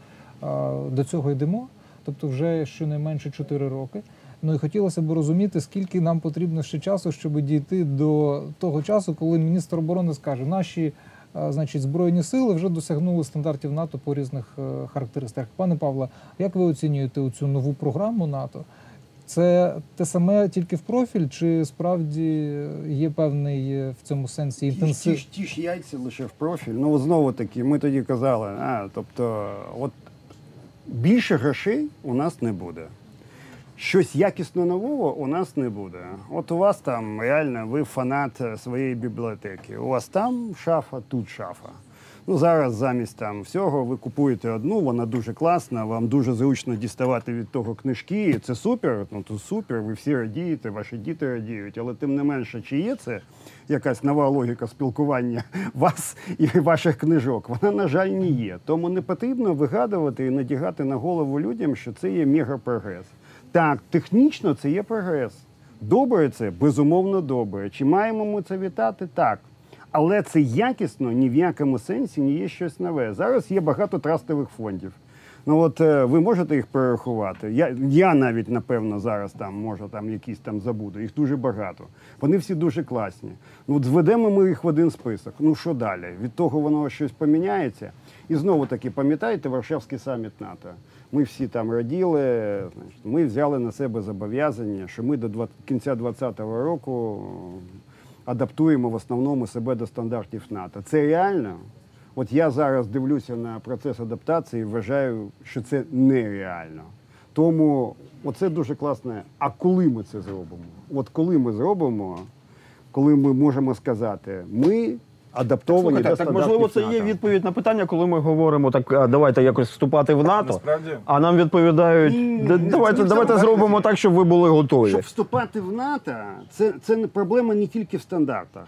до цього йдемо, тобто вже щонайменше 4 роки. Ну і хотілося б розуміти, скільки нам потрібно ще часу, щоб дійти до того часу, коли міністр оборони скаже, наші значить, збройні сили вже досягнули стандартів НАТО по різних е, характеристиках. Пане Павле, як ви оцінюєте цю нову програму НАТО? Це те саме тільки в профіль, чи справді є певний е, в цьому сенсі Ті, інтенсив? ж- ті ж яйця лише в профіль. Ну, знову таки, ми тоді казали, а, тобто, от більше грошей у нас не буде. Щось якісно нового у нас не буде. От у вас там реально ви фанат е, своєї бібліотеки. У вас там шафа, тут шафа. Ну зараз замість там всього ви купуєте одну, вона дуже класна, вам дуже зручно діставати від того книжки. І це супер. Ну то супер, ви всі радієте, ваші діти радіють. Але тим не менше, чи є це якась нова логіка спілкування вас і ваших книжок? Вона, на жаль, не є. Тому не потрібно вигадувати і надягати на голову людям, що це є мегапрогрес. Так, технічно це є прогрес. Добре це безумовно добре. Чи маємо ми це вітати? Так. Але це якісно ні в якому сенсі не є щось нове. Зараз є багато трастових фондів. Ну от е, ви можете їх перерахувати? Я, я навіть напевно зараз там може там якісь там забуду. Їх дуже багато. Вони всі дуже класні. Ну от зведемо ми їх в один список. Ну що далі? Від того воно щось поміняється. І знову таки, пам'ятаєте, Варшавський саміт НАТО. Ми всі там раділи. Ми взяли на себе зобов'язання, що ми до 20 кінця 2020 року адаптуємо в основному себе до стандартів НАТО. Це реально? От я зараз дивлюся на процес адаптації і вважаю, що це нереально. Тому оце дуже класне. А коли ми це зробимо? От коли ми зробимо, коли ми можемо сказати, ми адаптовані Слухайте, до так стандартів можливо, це є НАТО. відповідь на питання, коли ми говоримо так, а, давайте якось вступати в НАТО. Насправді. А нам відповідають, Ні, «Да- ні, давайте, це не давайте це зробимо так, щоб ви були готові. Щоб вступати в НАТО, це, це не проблема не тільки в стандартах.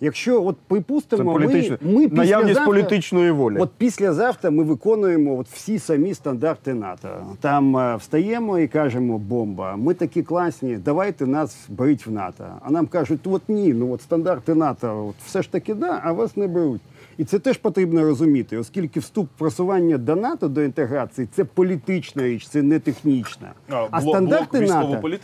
Якщо от Це припустимо, політично, ми, ми наявність післязавтра- політичної волі. От післязавтра ми виконуємо от всі самі стандарти НАТО. Там е, встаємо і кажемо бомба. Ми такі класні, давайте нас беріть в НАТО. А нам кажуть, от ні, ну от стандарти НАТО, от все ж таки да, а вас не беруть. І це теж потрібно розуміти, оскільки вступ просування до НАТО до інтеграції це політична річ, це не технічна. А, блок- блок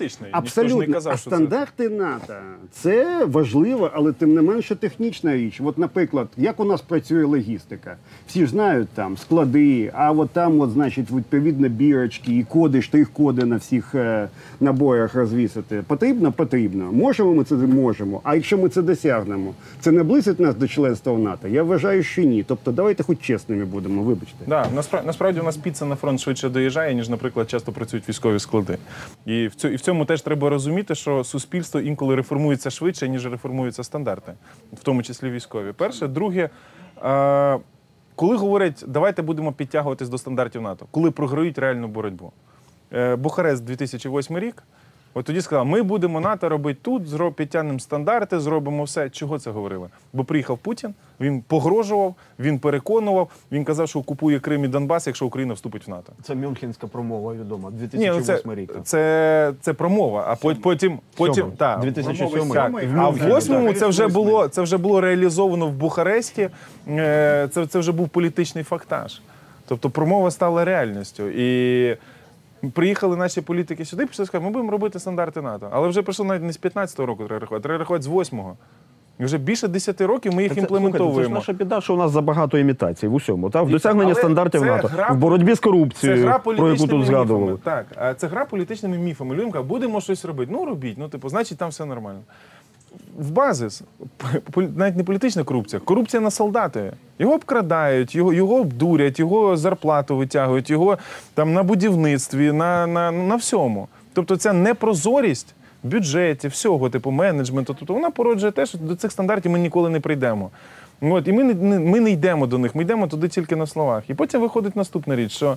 ж не абсолютно. казав, а що це- стандарти НАТО це важливо, але тим не менше технічна річ. От, наприклад, як у нас працює логістика? Всі ж знають там склади, а от там, от, значить, відповідно, бірочки і коди, штрих-коди на всіх е, набоях розвісити. Потрібно? Потрібно. Можемо ми це можемо. А якщо ми це досягнемо, це наблизить нас до членства в НАТО? Я вважаю, що ні. Тобто, давайте хоч чесними будемо, вибачте. Да, насправді, насправді у нас піца на фронт швидше доїжджає, ніж, наприклад, часто працюють військові склади. І в, цю, і в цьому теж треба розуміти, що суспільство інколи реформується швидше, ніж реформуються стандарти, в тому числі військові. Перше, друге, е, коли говорять, давайте будемо підтягуватись до стандартів НАТО, коли програють реальну боротьбу. Е, Бухарест 2008 рік. От тоді сказали, ми будемо НАТО робити тут, зроб, підтягнемо стандарти, зробимо все. Чого це говорили? Бо приїхав Путін, він погрожував, він переконував, він казав, що окупує Крим і Донбас, якщо Україна вступить в НАТО. Це Мюнхенська промова відома, Ні, ну 2008 це, рік. це, це промова, а потім, потім, потім так, 2007 так. А в восьмому це вже було це вже було реалізовано в Бухаресті. Е, Це, це вже був політичний фактаж. Тобто промова стала реальністю. І приїхали наші політики сюди, і пішли сказати, ми будемо робити стандарти НАТО. Але вже прийшло навіть не з 15-го року, треба рахувати, треба рахувати з 8-го. І вже більше 10 років ми їх Це, імплементовуємо. слухайте, це ж наша біда, що у нас забагато імітацій в усьому. Та? В досягненні стандартів це НАТО, гра- в боротьбі з Це корупцією, гра про яку тут згадували. міфами. Так, це гра політичними міфами. Людям кажуть, будемо щось робити. Ну робіть. Ну, типу, значить, там все нормально. В базис, навіть не політична корупція, корупція на солдати. Його обкрадають, його, його обдурять, його зарплату витягують, його там на будівництві, на, на, на всьому. Тобто ця непрозорість бюджеті, всього, типу менеджменту, тобто вона породжує те, що до цих стандартів ми ніколи не прийдемо. От, і ми не, ми не йдемо до них, ми йдемо туди тільки на словах. І потім виходить наступна річ, що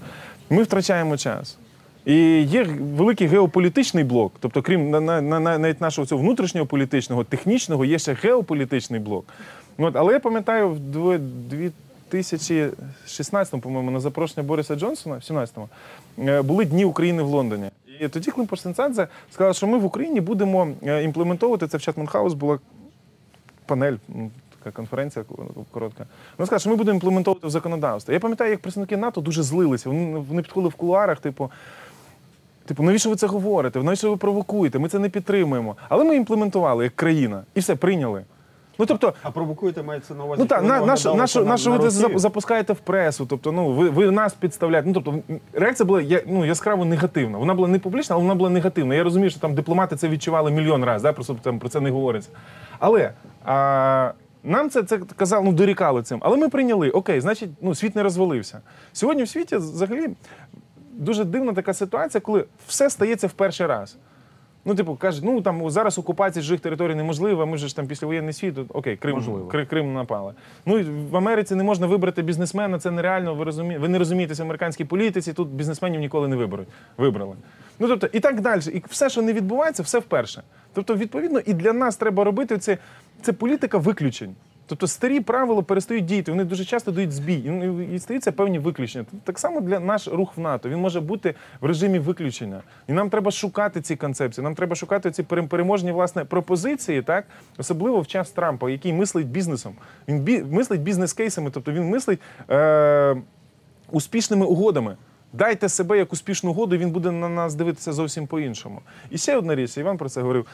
ми втрачаємо час. І є великий геополітичний блок, тобто, крім на, на, на, навіть нашого цього внутрішнього політичного, технічного, є ще геополітичний блок. От, але я пам'ятаю, в дво- 2016, по-моєму, на запрошення Бориса Джонсона, в 17-му, е, були дні України в Лондоні. І тоді Клим Порсенцадзе сказав, що ми в Україні будемо е, імплементовувати це в Чатман Хаус була панель, ну, така конференція коротка. Вона сказала, що ми будемо імплементовувати в законодавство. Я пам'ятаю, як представники НАТО дуже злилися. Вони підходили в кулуарах, типу. Типу, навіщо ви це говорите? Навіщо ви провокуєте? Ми це не підтримуємо. Але ми імплементували як країна і все прийняли. Ну тобто, А провокуєте мається на увазі? ну так, на, нашу, нашу, на- нашу на ви Росію? запускаєте в пресу. Тобто, ну ви, ви нас підставляєте. Ну тобто, реакція була я- ну, яскраво негативна. Вона була не публічна, але вона була негативна. Я розумію, що там дипломати це відчували мільйон разів, да? просто там про це не говориться. Але а, нам це, це казали, ну дорікали цим. Але ми прийняли, окей, значить, ну світ не розвалився. Сьогодні в світі взагалі дуже дивна така ситуація, коли все стається в перший раз. Ну, типу, кажуть, ну там зараз окупація чужих територій неможлива, ми ж там післявоєнний світ, окей, Крим, Можливо. Кри- Крим напали. Ну і в Америці не можна вибрати бізнесмена, це нереально. Ви розумі... ви не розумієтеся в американській політиці, тут бізнесменів ніколи не виберуть. Вибрали. Ну тобто, і так далі. І все, що не відбувається, все вперше. Тобто, відповідно, і для нас треба робити це, це політика виключень. Тобто старі правила перестають діяти, вони дуже часто дають збій, і, стаються певні виключення. Так само для наш рух в НАТО. Він може бути в режимі виключення. І нам треба шукати ці концепції, нам треба шукати ці перем- переможні власне пропозиції, так особливо в час Трампа, який мислить бізнесом. Він бі- мислить бізнес-кейсами, тобто він мислить е- успішними угодами. Дайте себе як успішну угоду, і він буде на нас дивитися зовсім по-іншому. І ще одна річ, Іван про це говорив.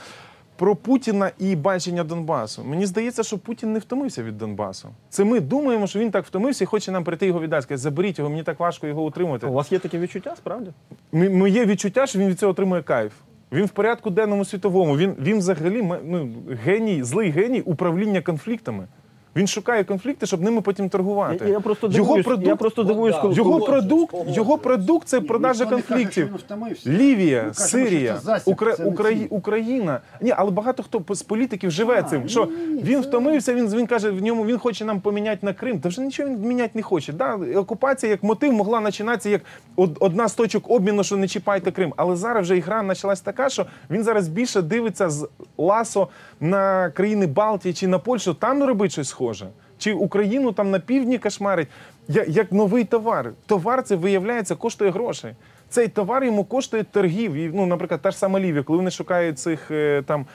Про Путіна і бачення Донбасу. Мені здається, що Путін не втомився від Донбасу. Це ми думаємо, що він так втомився і хоче нам прийти його віддати. Сказати, заберіть його, мені так важко його утримувати. У вас є таке відчуття, справді? М- Моє відчуття, що він від цього отримує кайф. Він в порядку денному світовому. Він, він взагалі ну, геній, злий геній управління конфліктами. Він шукає конфлікти, щоб ними потім торгувати. Я, я просто його дивуюсь, продукт, я просто дивуюсь, коли- його Погоджуюсь, продукт, погоджуюсь. його продукт це продажа Ніхто не каже, конфліктів. він втомився. Лівія, кажемо, Сирія, що це засіб, Укра... це не Украї... ціль. Україна. Ні, але багато хто з політиків живе А, цим. Що ні, він це- втомився, він, він каже, в ньому він хоче нам поміняти на Крим. Та вже нічого він міняти не хоче. Да, окупація як мотив могла починатися як од- одна з точок обміну, що не чіпайте Крим. Але зараз вже ігра почалась така, що він зараз більше дивиться з ласо на країни Балтії чи на Польщу, там робить щось схоже. Чи Україну там на півдні кошмарить, як, як новий товар. Товар це виявляється коштує грошей. Цей товар йому коштує торгів. І, ну, наприклад, та ж сама Лівія, коли вони шукають цих е, там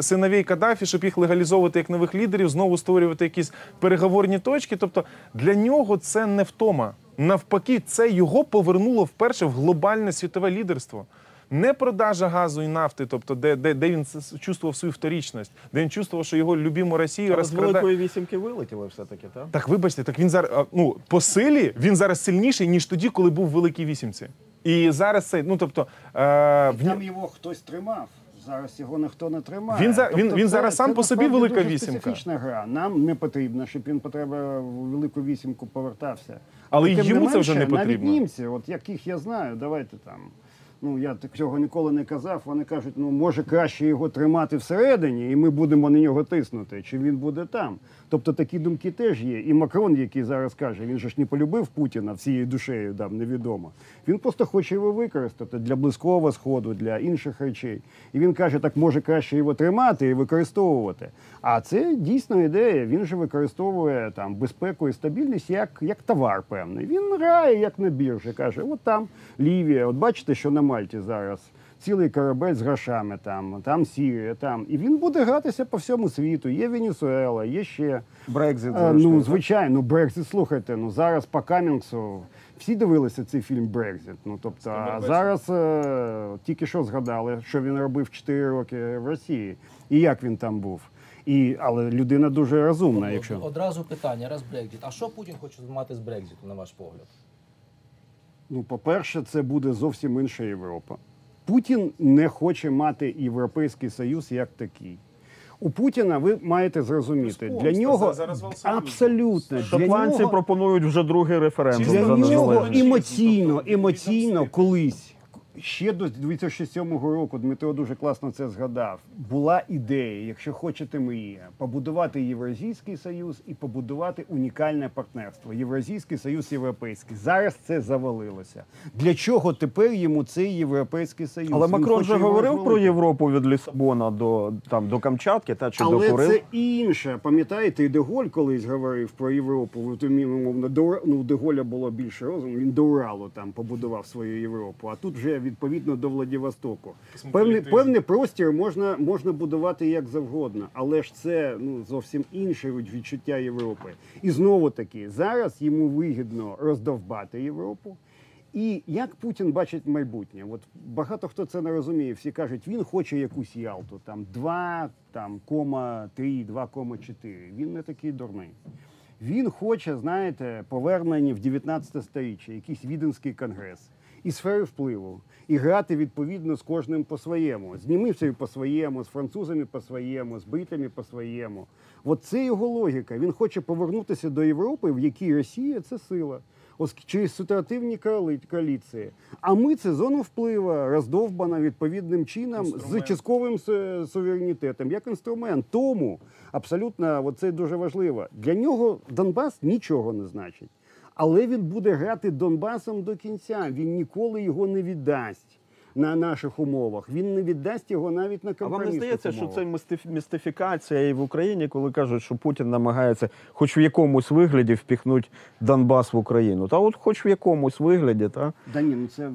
синовей Каддафі, щоб їх легалізовувати як нових лідерів, знову створювати якісь переговорні точки. Тобто для нього це не втома. Навпаки, це його повернуло вперше в глобальне світове лідерство. Не продажа газу і нафти, тобто де, де, де він чувствував свою вторічність, де він чувствував, що його любиму Росію Але з розкрадає. великої вісімки вилетіли все-таки, так? Так вибачте, так він зараз ну по силі він зараз сильніший ніж тоді, коли був в великій вісімці. І зараз це, ну тобто, е, в Там його хтось тримав. Зараз його ніхто не тримає. Він за- він- він це- зараз сам це по собі велика дуже вісімка. специфічна гра. Нам не потрібно, щоб він потреба в велику вісімку повертався. Але йому не це вже не менше, Навіть потрібно. німці, от яких я знаю, давайте там. Ну я так цього ніколи не казав. Вони кажуть, ну може краще його тримати всередині, і ми будемо на нього тиснути, чи він буде там. Тобто такі думки теж є. І Макрон, який зараз каже, він же ж не полюбив Путіна всією душею, там невідомо. Він просто хоче його використати для близького сходу, для інших речей. І він каже, так може краще його тримати і використовувати. А це дійсно ідея. Він же використовує там безпеку і стабільність як, як товар певний. Він грає як на біржі. каже: от там Лівія, от бачите, що на Мальті зараз. Цілий корабель з грошами там, там Сірія, там. І він буде гратися по всьому світу. Є Венесуела, є ще. Брекзит. Ну, звичайно, Брекзит, слухайте, ну зараз по Камінгсу всі дивилися цей фільм Брекзит. Ну тобто, а зараз е, тільки що згадали, що він робив 4 роки в Росії, і як він там був. І, але людина дуже розумна, якщо Одразу питання, раз Брекзит. А що Путін хоче мати з Брекзиту, на ваш погляд? ну, по-перше, це буде зовсім інша Європа. Путін не хоче мати Європейський Союз як такий. У Путіна ви маєте зрозуміти, для нього абсолютно Шотландці пропонують вже другий референдум Для нього емоційно, емоційно колись. Ще до 2007 року Дмитро дуже класно це згадав. Була ідея, якщо хочете мрія, побудувати Євразійський союз і побудувати унікальне партнерство. Євразійський союз європейський. Зараз це завалилося. Для чого тепер йому цей європейський союз? Але Він Макрон хоче же його говорив про. Європу від Лісабона до там до Камчатки, та чи до Але Курил. це інше. Пам'ятаєте, і Деголь колись говорив про Європу. Умовно, до ну, Деголя було більше розуму. Він до Уралу там побудував свою Європу. А тут вже відповідно до Владивостоку. Певний, певний простір можна, можна будувати як завгодно, але ж це ну зовсім інше відчуття Європи. І знову таки зараз йому вигідно роздовбати Європу. І як Путін бачить майбутнє? От багато хто це не розуміє. Всі кажуть, він хоче якусь Ялту, там 2, там, кома 3, 2,4. Він не такий дурний. Він хоче, знаєте, повернення в 19 сторіччя, якийсь віденський конгрес і сфери впливу, і грати відповідно з кожним по-своєму. З німцями по-своєму, з французами по-своєму, з бритами по-своєму. От це його логіка. Він хоче повернутися до Європи, в якій Росія це сила. Ось через ситуативні коаліції. А ми це зона впливу, роздовбана відповідним чином з частковим суверенітетом, як інструмент. Тому абсолютно це дуже важливо. Для нього Донбас нічого не значить. Але він буде грати Донбасом до кінця. Він ніколи його не віддасть на наших умовах. Він не віддасть його навіть на А вам не здається, що це містифікація і в Україні, коли кажуть, що Путін намагається хоч в якомусь вигляді впіхнути Донбас в Україну? Та от хоч в якомусь вигляді, та? Да ні, ну це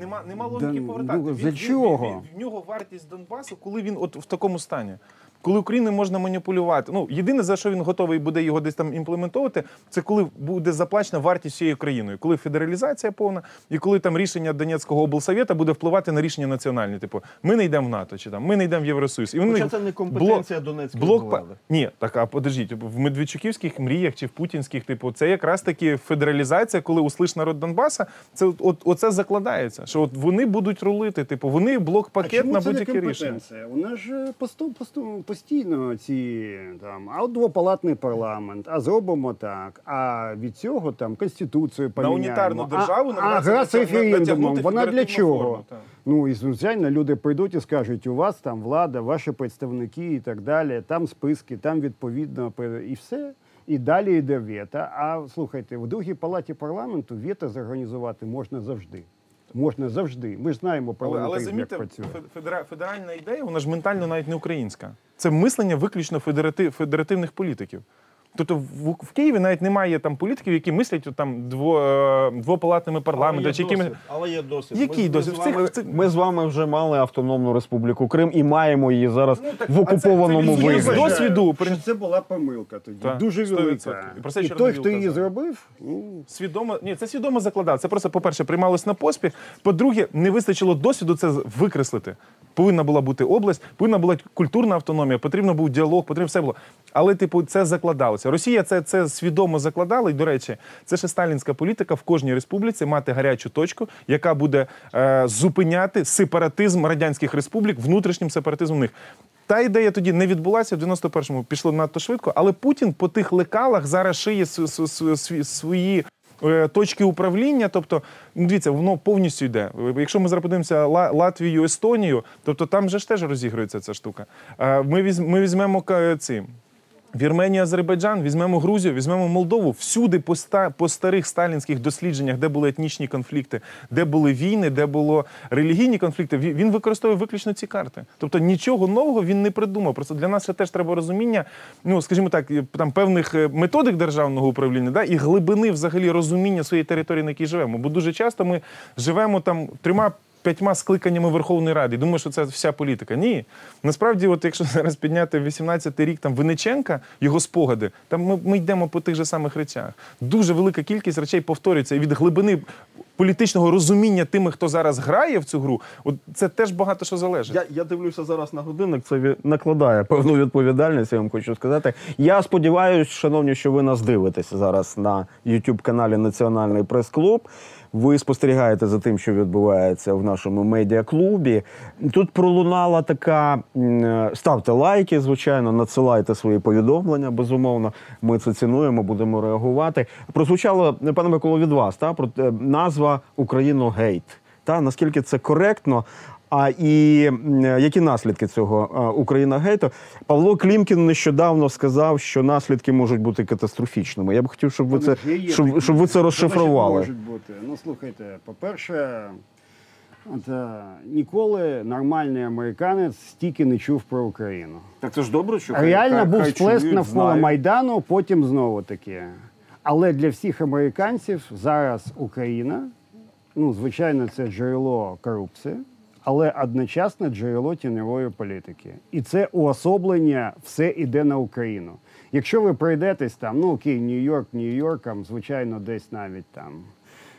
Нема, нема Да, логіки ну, повертати. за чого? в нього вартість Донбасу, коли він от в такому стані. Коли Україною можна маніпулювати. Ну єдине за що він готовий буде його десь там імплементовувати, це коли буде заплачена вартість всією країною, коли федералізація повна, і коли там рішення Донецького облсовєта буде впливати на рішення національні. Типу, ми не йдемо в НАТО чи там ми не йдемо в Євросоюз. І вони Хоча це не компетенція Донецької блок влади. ні, так а подождіть, в Медведчуківських мріях чи в путінських, типу, це якраз таки федералізація, коли услиш народ Донбаса, це от, от оце закладається. Що от вони будуть рулити, типу, вони блок пакет на будь-які рішення. У нас же посту, посту, постійно ці там, а от двопалатний парламент, а зробимо так. А від цього там конституцію поміняємо. унітарну державу а, намагатися гра з референдумом, вона для чого? форму. Ну і звичайно, люди прийдуть і скажуть, у вас там влада, ваші представники і так далі, там списки, там відповідно і все. І далі йде вето. А слухайте, в другій палаті парламенту вето зорганізувати можна завжди. Можна завжди. Ми ж знаємо Але, але парламентаризм, як працює. федера- федеральна ідея, вона ж ментально навіть не українська. Це мислення виключно федератив, федеративних політиків. Тобто в, в Києві навіть немає там політиків, які мислять там дво, е, двопалатними парламентами. Чи якими... Але є досвід. Який Ми- ми досвід? з цих- вами- цих- Ми з вами вже мали Автономну Республіку Крим і маємо її зараз в окупованому Ну, це- це вигляді. з досвіду що це була помилка тоді. Так, дуже велика. І про це І той, хто її зробив, ну, Свідомо, ні, це свідомо закладав. Це просто, по-перше, приймалось на поспіх. По-друге, не вистачило досвіду це викреслити. Повинна була бути область, повинна була культурна автономія, потрібно був діалог, потрібно все було. Але, типу, це закладалося. Росія це, це свідомо закладала. І, до речі, це ще сталінська політика в кожній республіці мати гарячу точку, яка буде е, зупиняти сепаратизм радянських республік, внутрішнім сепаратизмом в них. Та ідея тоді не відбулася в 91-му, пішло надто швидко, але Путін по тих лекалах зараз шиє св- св- св- свої е, точки управління. Тобто, ну, дивіться, воно повністю йде. Якщо ми зараз подивимося Ла- Латвію, Естонію, тобто там же ж теж розігрується ця штука. Е, Ми, візьмемо ці. Вірменія, Азербайджан, візьмемо Грузію, візьмемо Молдову. Всюди по, ста, по старих сталінських дослідженнях, де були етнічні конфлікти, де були війни, де було релігійні конфлікти, він використовує виключно ці карти. Тобто нічого нового він не придумав. Просто для нас ще теж треба розуміння, ну скажімо так, там певних е, методик державного управління, да, і глибини взагалі розуміння своєї території, на якій живемо. Бо дуже часто ми живемо там трьома п'ятьма скликаннями Верховної Ради. Думаю, що це вся політика. Ні. Насправді, от якщо зараз підняти 18-й рік там Винниченка, його спогади, там ми, ми йдемо по тих же самих речах. Дуже велика кількість речей повторюється. Від глибини політичного розуміння тими, хто зараз грає в цю гру, от це теж багато що залежить. Я, я дивлюся зараз на годинник, це накладає певну відповідальність, я вам хочу сказати. Я сподіваюся, шановні, що ви нас дивитеся зараз на youtube каналі Національний прес-клуб. Ви спостерігаєте за тим, що відбувається в нашому медіаклубі. Тут пролунала така: е, ставте лайки, звичайно, надсилайте свої повідомлення. Безумовно, ми це цінуємо, будемо реагувати. Прозвучало, пане Миколо, від вас та про е, назва Україну гейт. Та наскільки це коректно? А і які наслідки цього Україна гейту? Павло Клімкін нещодавно сказав, що наслідки можуть бути катастрофічними. Я б хотів, щоб ви це щоб, щоб ви це розшифрували. Можуть бути. Ну слухайте, по-перше, от, е, ніколи нормальний американець стільки не чув про Україну. Так це ж добре, що Реально був сплеск навколо Майдану, потім знову таки. Але для всіх американців зараз Україна, ну, звичайно, це джерело корупції, але одночасне джерело тіньової політики. І це уособлення все іде на Україну. Якщо ви прийдетесь там, ну окей, Нью-Йорк, Нью-Йорком, звичайно, десь навіть там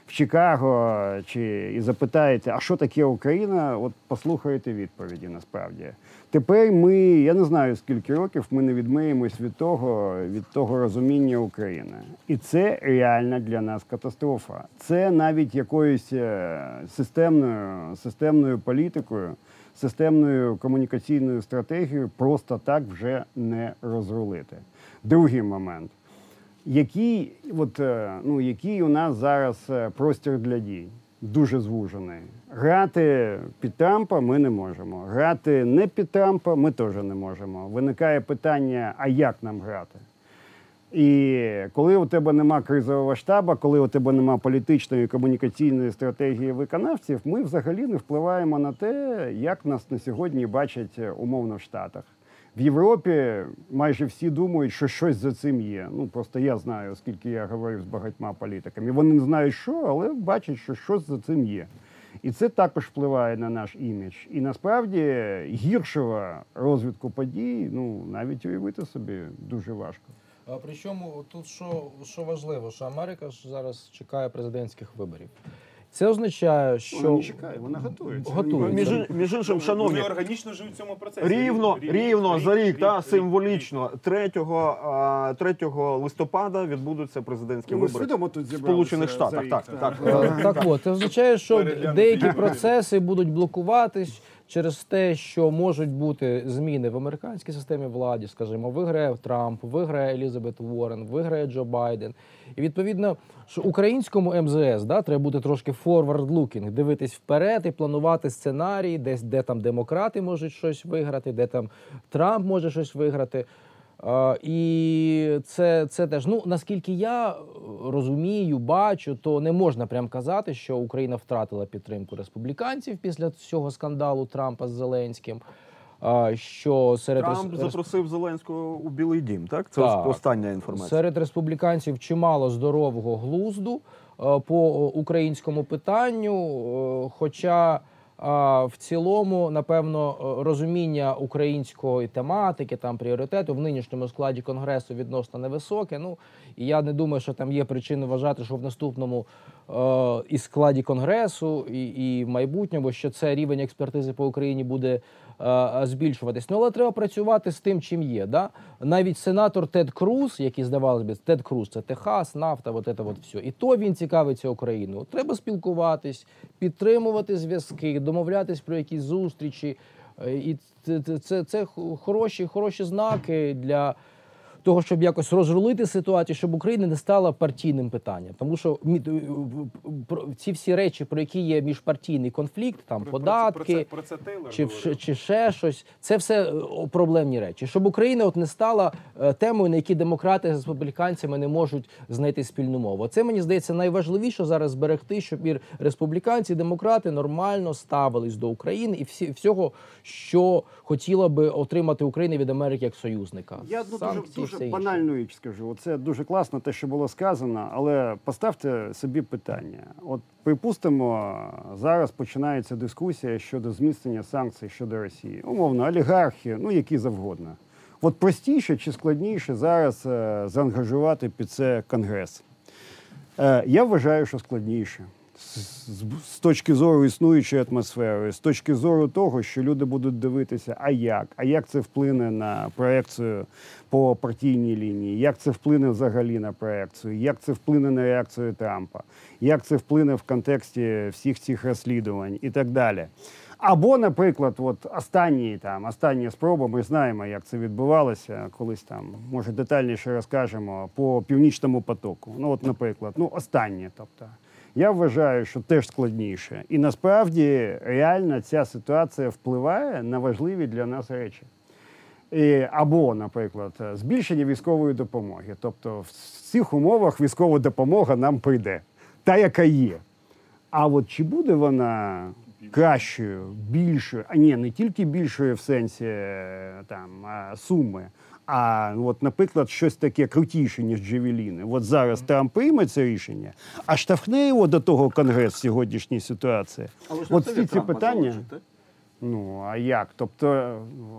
в Чикаго чи і запитаєте, а що таке Україна? От послухаєте відповіді насправді. Тепер ми, я не знаю скільки років, ми не відмиємось від того, від того розуміння України. І це реальна для нас катастрофа. Це навіть якоюсь е, системною, системною політикою, системною комунікаційною стратегією просто так вже не розрулити. Другий момент який, от, е, ну, який у нас зараз е, простір для дій? Дуже звужений. Грати під Трампа ми не можемо. Грати не під Трампа ми теж не можемо. Виникає питання: а як нам грати? І коли у тебе нема кризового штабу, коли у тебе нема політичної комунікаційної стратегії виконавців, ми взагалі не впливаємо на те, як нас на сьогодні бачать е, умовно в Штатах. В Європі майже всі думають, що щось за цим є. Ну просто я знаю, оскільки я говорив з багатьма політиками. Вони не знають, що, але бачать, що щось за цим є. І це також впливає на наш імідж. І насправді гіршого розвитку подій, ну навіть уявити собі дуже важко. А причому тут що, що важливо, що Америка ж зараз чекає президентських виборів. Це означає, що Вона не чекає, вона готується. Готується. Між, між іншим, шановні, Вони органічно живуть в цьому процесі. рівно, рівно, рівно за рік, та рік, символічно 3, а, 3 листопада відбудуться президентські Ну, вибори тут в Сполучених Штатах. рік, Так, так. так. Е, Так от, це означає, що деякі процеси будуть блокуватись через те, що можуть бути зміни в американській системі влади. Скажімо, виграє Трамп, виграє Елізабет Уоррен, виграє Джо Байден. І відповідно, що українському МЗС да, треба бути трошки forward-looking, дивитись вперед і планувати сценарії, десь де там демократи можуть щось виграти, де там Трамп може щось виграти. І це, це теж ну наскільки я е, розумію, бачу, то не можна прям казати, що Україна втратила підтримку республіканців після цього скандалу Трампа з Зеленським. Що серед Трамп рес- запросив Зеленського у Білий Дім, так? Це Так. остання інформація. серед республіканців чимало здорового глузду е, по е, українському питанню. Хоча в цілому, напевно, е, розуміння української тематики, там пріоритету в нинішньому складі конгресу відносно невисоке. Ну і я не думаю, що там є причини вважати, що в наступному е, і складі конгресу, і, і в майбутньому, що це рівень експертизи по Україні буде збільшуватись. Ну але треба працювати з тим, чим є. Да? Навіть сенатор Тед Круз, який здавалось би, Тед Круз, це Техас, нафта, от це от все. І то він цікавиться Україною. Треба спілкуватись, підтримувати зв'язки, домовлятись про якісь зустрічі. Е, І це, це, це хороші, хороші знаки для того, щоб якось розрулити ситуацію, щоб Україна не стала партійним питанням. Тому що е, ці всі речі, про які є міжпартійний конфлікт, там Про- податки. Про це, про це Чи, вш- чи ще щось, це все е, проблемні речі. Щоб Україна от не стала е, темою, на якій демократи з республіканцями не можуть знайти спільну мову. Це мені здається найважливіше зараз зберегти, щоб і республіканці, і демократи нормально ставились до України і всі всього, що хотіла би отримати Україна від Америки як союзника. Я одну дуже, все дуже банальну річ скажу. Це дуже класно, те, що було сказано, але поставте собі питання. От припустимо, зараз починається дискусія щодо зміцнення санкцій щодо Росії. Умовно, олігархи, ну які завгодно. От простіше чи складніше зараз е, заангажувати під це Конгрес? Е, я вважаю, що складніше. З, точки зору існуючої атмосфери, з точки зору того, що люди будуть дивитися, а як, а як це вплине на проекцію по партійній лінії, як це вплине взагалі на проекцію, як це вплине на реакцію Трампа, як це вплине в контексті всіх цих розслідувань і так далі. Або, наприклад, от останні там останні спроби, ми знаємо, як це відбувалося, колись там, може, детальніше розкажемо по північному потоку. Ну, от, наприклад, ну останні, тобто. Я вважаю, що теж складніше. І насправді реально ця ситуація впливає на важливі для нас речі. І, або, наприклад, збільшення військової допомоги. Тобто, в цих умовах військова допомога нам прийде, та, яка є. А от чи буде вона кращою, більшою, а ні, не тільки більшою в сенсі е, там суми, а от, наприклад, щось таке крутіше, ніж Джевеліни. От зараз Трамп прийме це рішення, а штовхне його до того Конгрес сьогоднішній ситуації. От всі ці питання. Ну а як? Тобто,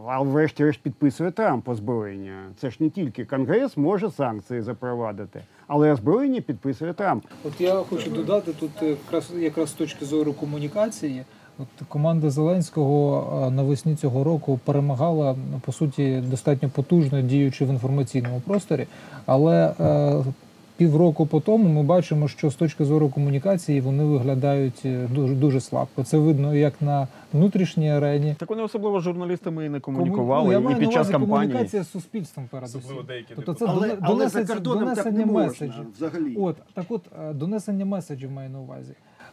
а врешті-решт підписує Трамп озброєння. Це ж не тільки Конгрес може санкції запровадити, але озброєння підписує Трамп. От я хочу додати тут е, якраз, якраз з точки зору комунікації. От команда Зеленського навесні цього року перемагала по суті достатньо потужно діючи в інформаційному просторі, але е, півроку по тому ми бачимо, що з точки зору комунікації вони виглядають е, дуже дуже слабко. Це видно як на внутрішній арені. Так вони особливо з журналістами і не Кому- комунікували, ну, я і під час кампанії. комунікація з суспільством передусім. Особливо деякі Тобто це доне- донесення, донесення меседжів. взагалі. От так, от е, донесення меседжів маю на увазі.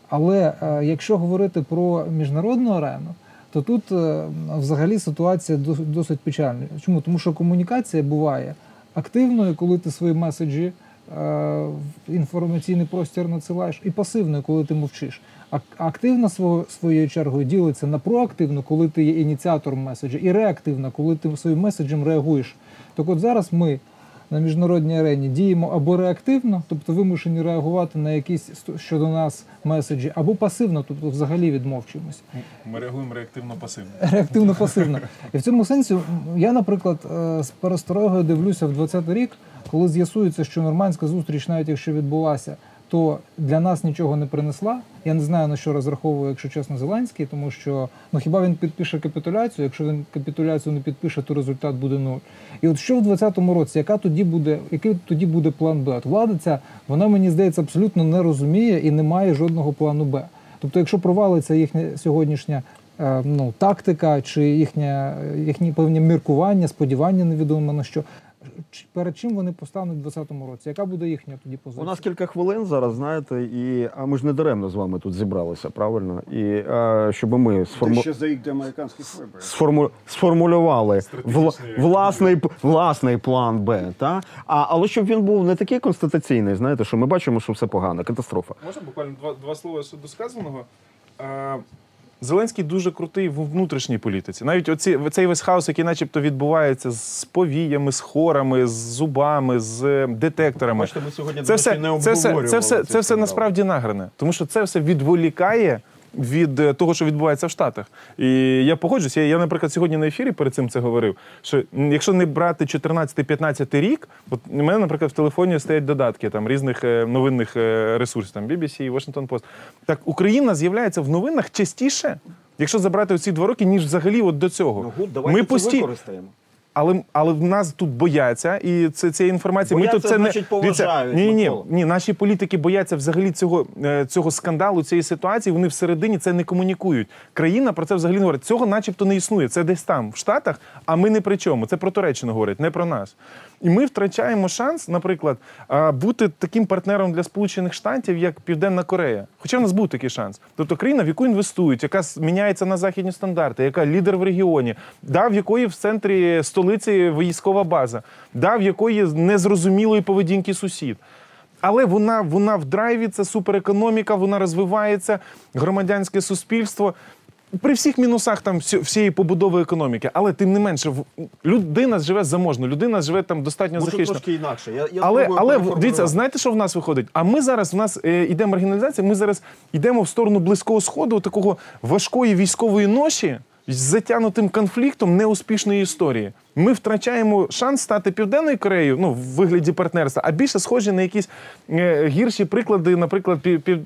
Але е, якщо говорити про міжнародну арену, то тут е, взагалі ситуація дос- досить печальна. Чому? Тому що комунікація буває активною, коли ти свої меседжі е, в інформаційний простір надсилаєш, і пасивною, коли ти мовчиш. А активна своєю чергою ділиться на проактивну, коли ти є ініціатором меседжа, і реактивна, коли ти своїм меседжем реагуєш. Так от зараз ми на міжнародній арені діємо або реактивно, тобто вимушені реагувати на якісь щодо нас меседжі, або пасивно, тобто взагалі відмовчимось. Ми реагуємо реактивно пасивно. реактивно пасивно. І в цьому сенсі я, наприклад, е, з пересторогою дивлюся в 20-й рік, коли з'ясується, що нормандська зустріч, навіть якщо відбулася, то для нас нічого не принесла. Я не знаю на що розраховує, якщо чесно, Зеленський, тому що ну хіба він підпише капітуляцію? Якщо він капітуляцію не підпише, то результат буде нуль. І от що в 20-му році, яка тоді буде, який тоді буде план Б? От влада ця, вона мені здається абсолютно не розуміє і не має жодного плану Б. Тобто, якщо провалиться їхня сьогоднішня е, ну, тактика чи їхня, їхні певні міркування, сподівання невідомо на що. Перед чим вони постануть у 2020 році? Яка буде їхня тоді позиція? У нас кілька хвилин зараз, знаєте, і а ми ж не даремно з вами тут зібралися, правильно? І е, щоб ми сформу... Ще за рік до американських виборів. сформу... сформулювали вла... Власний, власний план Б. Та? А, але щоб він був не такий конституційний, знаєте, що ми бачимо, що все погано, катастрофа. Можна буквально два, два слова до сказаного? Е, Зеленський дуже крутий в внутрішній політиці. Навіть оці, цей весь хаос, який начебто відбувається з повіями, з хорами, з зубами, з е, детекторами. Бачите, ми сьогодні, це все, не це все, це все, це все насправді награне, тому що це все відволікає від е, того, що відбувається в Штатах. І я погоджуюся. Я, наприклад, сьогодні на ефірі перед цим це говорив. Що якщо не брати 14-15 рік, от у мене, наприклад, в телефоні стоять додатки там різних е, новинних е, ресурсів, там BBC, Washington Post. Так Україна з'являється в новинах частіше. Якщо забрати оці два роки, ніж взагалі от до цього. ми пості... використаємо. Але, але в нас тут бояться, і це цієї інформації. Бояться, ми тут це значить, не поважають, ні, ні, ні, наші політики бояться взагалі цього, е, цього скандалу, цієї ситуації. Вони всередині це не комунікують. Країна про це взагалі не говорить. Цього, начебто, не існує. Це десь там, в Штатах, а ми не при чому. Це про Туреччину говорить, не про нас. І ми втрачаємо шанс, наприклад, бути таким партнером для Сполучених Штатів, як Південна Корея. Хоча в нас був такий шанс. Тобто країна, в яку інвестують, яка міняється на західні стандарти, яка лідер в регіоні, да, в якої в центрі столиці військова база, да, в якої незрозумілої поведінки сусід. Але вона, вона в драйві, це суперекономіка, вона розвивається, громадянське суспільство. При всіх мінусах там всієї побудови економіки, але тим не менше, людина живе заможно, людина живе там достатньо Може, захищено. трошки інакше. Я, я Але, але дивіться, знаєте, що в нас виходить? А ми зараз в нас е, йде маргіналізація. Ми зараз йдемо в сторону близького сходу, такого важкої військової ноші з затягнутим конфліктом неуспішної історії. Ми втрачаємо шанс стати південною Кореєю, ну в вигляді партнерства, а більше схожі на якісь е, гірші приклади, наприклад, пів, пів,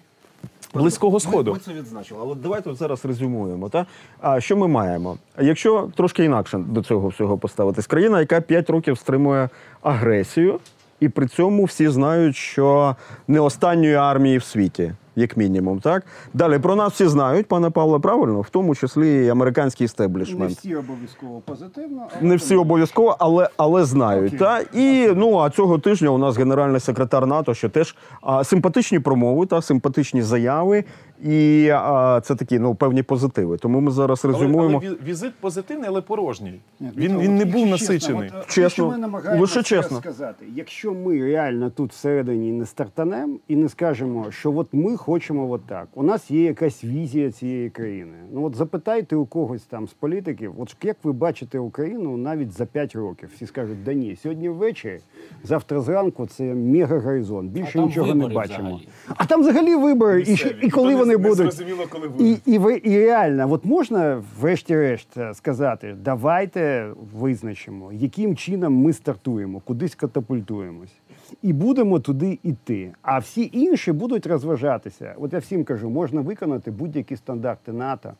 близького сходу. Ми, ми це відзначили, але давайте от зараз резюмуємо. Та? А що ми маємо? Якщо трошки інакше до цього всього поставитись, країна, яка 5 років стримує агресію, і при цьому всі знають, що не останньої армії в світі. Як мінімум, так далі про нас всі знають, пане Павле, правильно, в тому числі і американський Не всі обов'язково позитивно. але Не всі обов'язково, але, але знають. Окей. Та? І ну а цього тижня у нас генеральний секретар НАТО, що теж а, симпатичні промови та симпатичні заяви, і а, це такі ну певні позитиви. Тому ми зараз Але, резюмуємо. але ві- візит позитивний, але порожній. Ні, Він, він не був насичений. Чесно, от, Чесно, що ми намагаємося лише чесно. сказати, якщо ми реально тут всередині не стартанемо і не скажемо, що от ми хочемо от так, у нас є якась візія цієї країни. Ну от запитайте у когось там з політиків, от як ви бачите Україну навіть за 5 років? Всі скажуть, да ні, сьогодні ввечері, завтра зранку це мега горизонт. Більше нічого не бачимо. взагалі. А там взагалі вибори, і, і коли вони будуть. коли І, і, ви, і реально, от можна врешті-решт е, сказати, давайте визначимо, яким чином ми стартуємо, кудись катапультуємось. І будемо туди йти. А всі інші будуть розважатися. От я всім кажу, можна виконати будь-які стандарти НАТО,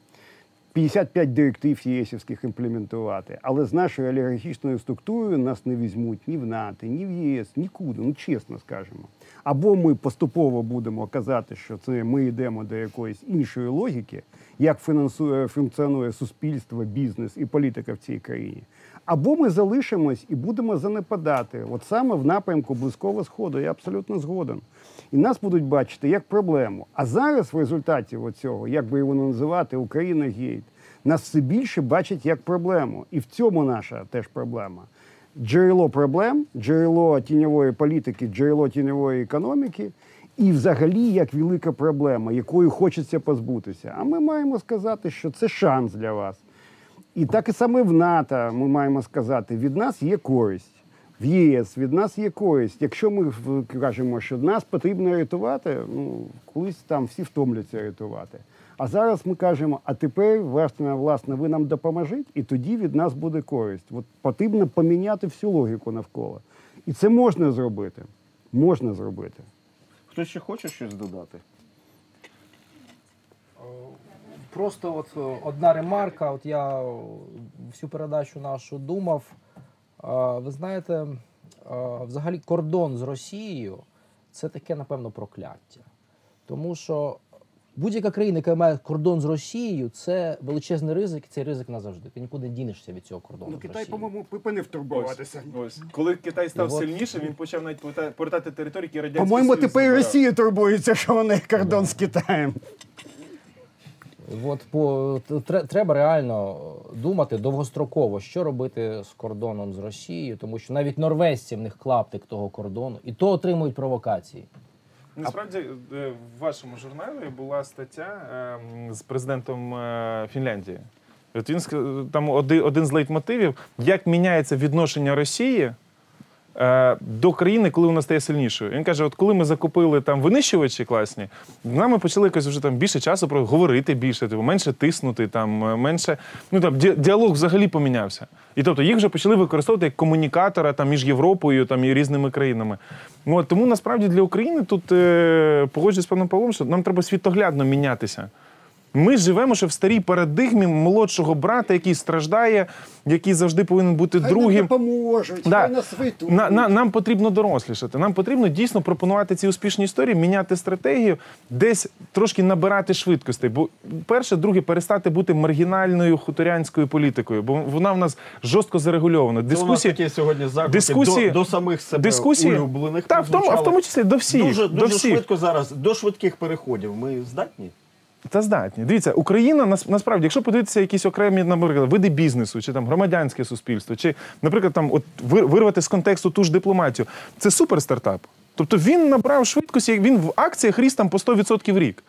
55 директив ЄСівських імплементувати, але з нашою олігархічною структурою нас не візьмуть ні в НАТО, ні в ЄС, нікуди. Ну чесно скажемо. Або ми поступово будемо казати, що це ми йдемо до якоїсь іншої логіки, як фінансує функціонує суспільство, бізнес і політика в цій країні. Або ми залишимось і будемо занепадати, от саме в напрямку близького сходу. Я абсолютно згоден. І нас будуть бачити як проблему. А зараз в результаті цього, як би його називати, Україна гейт, нас все більше бачать як проблему. І в цьому наша теж проблема. Джерело проблем, джерело тіньової політики, джерело тіньової економіки, і взагалі як велика проблема, якою хочеться позбутися. А ми маємо сказати, що це шанс для вас. І так і саме в НАТО ми маємо сказати: від нас є користь. в ЄС від нас є користь. Якщо ми кажемо, що нас потрібно рятувати, ну колись там всі втомляться рятувати. А зараз ми кажемо, а тепер, власне, власне, ви нам допоможіть, і тоді від нас буде користь. От потрібно поміняти всю логіку навколо. І це можна зробити. Можна зробити. Хтось ще хоче щось додати? Просто от е, одна ремарка. От я е, всю передачу нашу думав. Е, Ви знаєте, е, взагалі кордон з Росією це таке, напевно, прокляття. Тому що будь-яка країна, яка має кордон з Росією, це величезний ризик, і цей ризик назавжди. Ти нікуди не дінешся від цього кордону. з Росією. припинив Ось, ось. Коли Китай став І от- сильнішим, він почав навіть повертати- території, які радянський По-моєму, тепер і. Росія турбується, що вони кордон з Китаєм. От по тре- треба реально думати довгостроково, що робити з кордоном з Росією, тому що навіть норвезці в них клаптик того кордону, і то отримують провокації. Насправді е, в вашому журналі була стаття ем, з президентом е, Фінляндії. От він там один, з лейтмотивів, як міняється відношення Росії до країни, коли вона стає сильнішою. Він каже: от коли ми закупили там винищувачі класні, нами почали якось вже там більше часу про говорити більше, типу, менше тиснути, там е, менше. Ну там ді- діалог взагалі помінявся. І тобто їх вже почали використовувати як комунікатора там між Європою там і різними країнами. Ну, от, тому насправді для України тут е, погоджуюсь з паном Павлом, що нам треба світоглядно мінятися. Ми живемо ще в старій парадигмі молодшого брата, який страждає, який завжди повинен бути другим. допоможуть, Да. На, на, нам потрібно дорослішати. Нам потрібно дійсно пропонувати ці успішні історії, міняти стратегію, десь трошки набирати швидкостей. Бо перше, друге, перестати бути маргінальною хуторянською політикою, бо вона в нас жорстко зарегульована. Це у нас такі сьогодні заклики дискусії- до, до самих себе дискусії, улюблених. та, в тому, а в тому числі до всіх. Дуже, до дуже всіх. швидко зараз, до швидких переходів. Ми здатні? Та здатні. Дивіться, Україна нас- насправді, якщо подивитися якісь окремі наприклад, види бізнесу, чи там громадянське суспільство, чи, наприклад, там от вир- вирвати з контексту ту ж дипломатію, це супер стартап. Тобто він набрав швидкості, він в акціях ріс там по 100% в рік.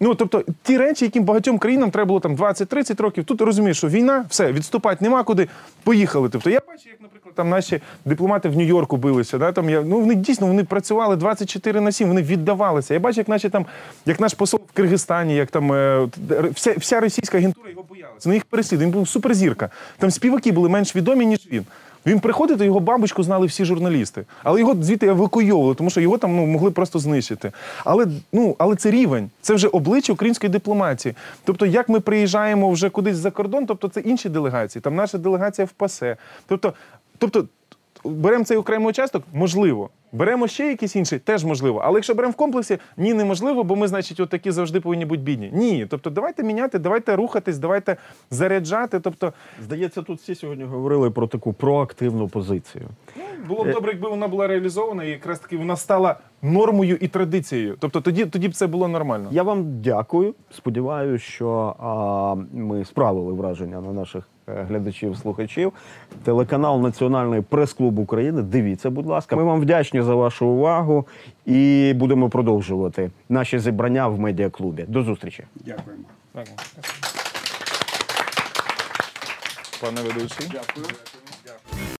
Ну, тобто, ті речі, яким багатьом країнам треба було там 20-30 років, тут розумієш, що війна, все, відступати нема куди, поїхали. Тобто, я бачу, як, наприклад, там наші дипломати в Нью-Йорку билися. Да, там, я, ну, вони дійсно вони працювали 24 на 7, вони віддавалися. Я бачу, як, наші, там, як наш посол в Киргизстані, як там е, вся, вся російська агентура його боялася. На їх переслідували, він був суперзірка. Там співаки були менш відомі, ніж він. Він приходить, то його бабочку знали всі журналісти. Але його звідти евакуйовували, тому що його там ну, могли просто знищити. Але, ну, але це рівень, це вже обличчя української дипломатії. Тобто, як ми приїжджаємо вже кудись за кордон, тобто це інші делегації. Там наша делегація в ПАСЕ. Тобто, тобто беремо цей окремий участок, можливо. Беремо ще якийсь інший, теж можливо. Але якщо беремо в комплексі, ні, неможливо, бо ми, значить, от такі завжди повинні бути бідні. Ні. Тобто, давайте міняти, давайте рухатись, давайте заряджати. Тобто, Здається, тут всі сьогодні говорили про таку проактивну позицію. Було б добре, якби вона була реалізована, і якраз таки вона стала нормою і традицією. Тобто тоді, тоді б це було нормально. Я вам дякую. Сподіваюся, що а, ми справили враження на наших е, глядачів, слухачів. Телеканал Національний прес-клуб України. Дивіться, будь ласка. Ми вам вдячні за вашу увагу і будемо продовжувати наші зібрання в медіаклубі. До зустрічі. Дякуємо. Пане ведучий. Дякую. Дякую.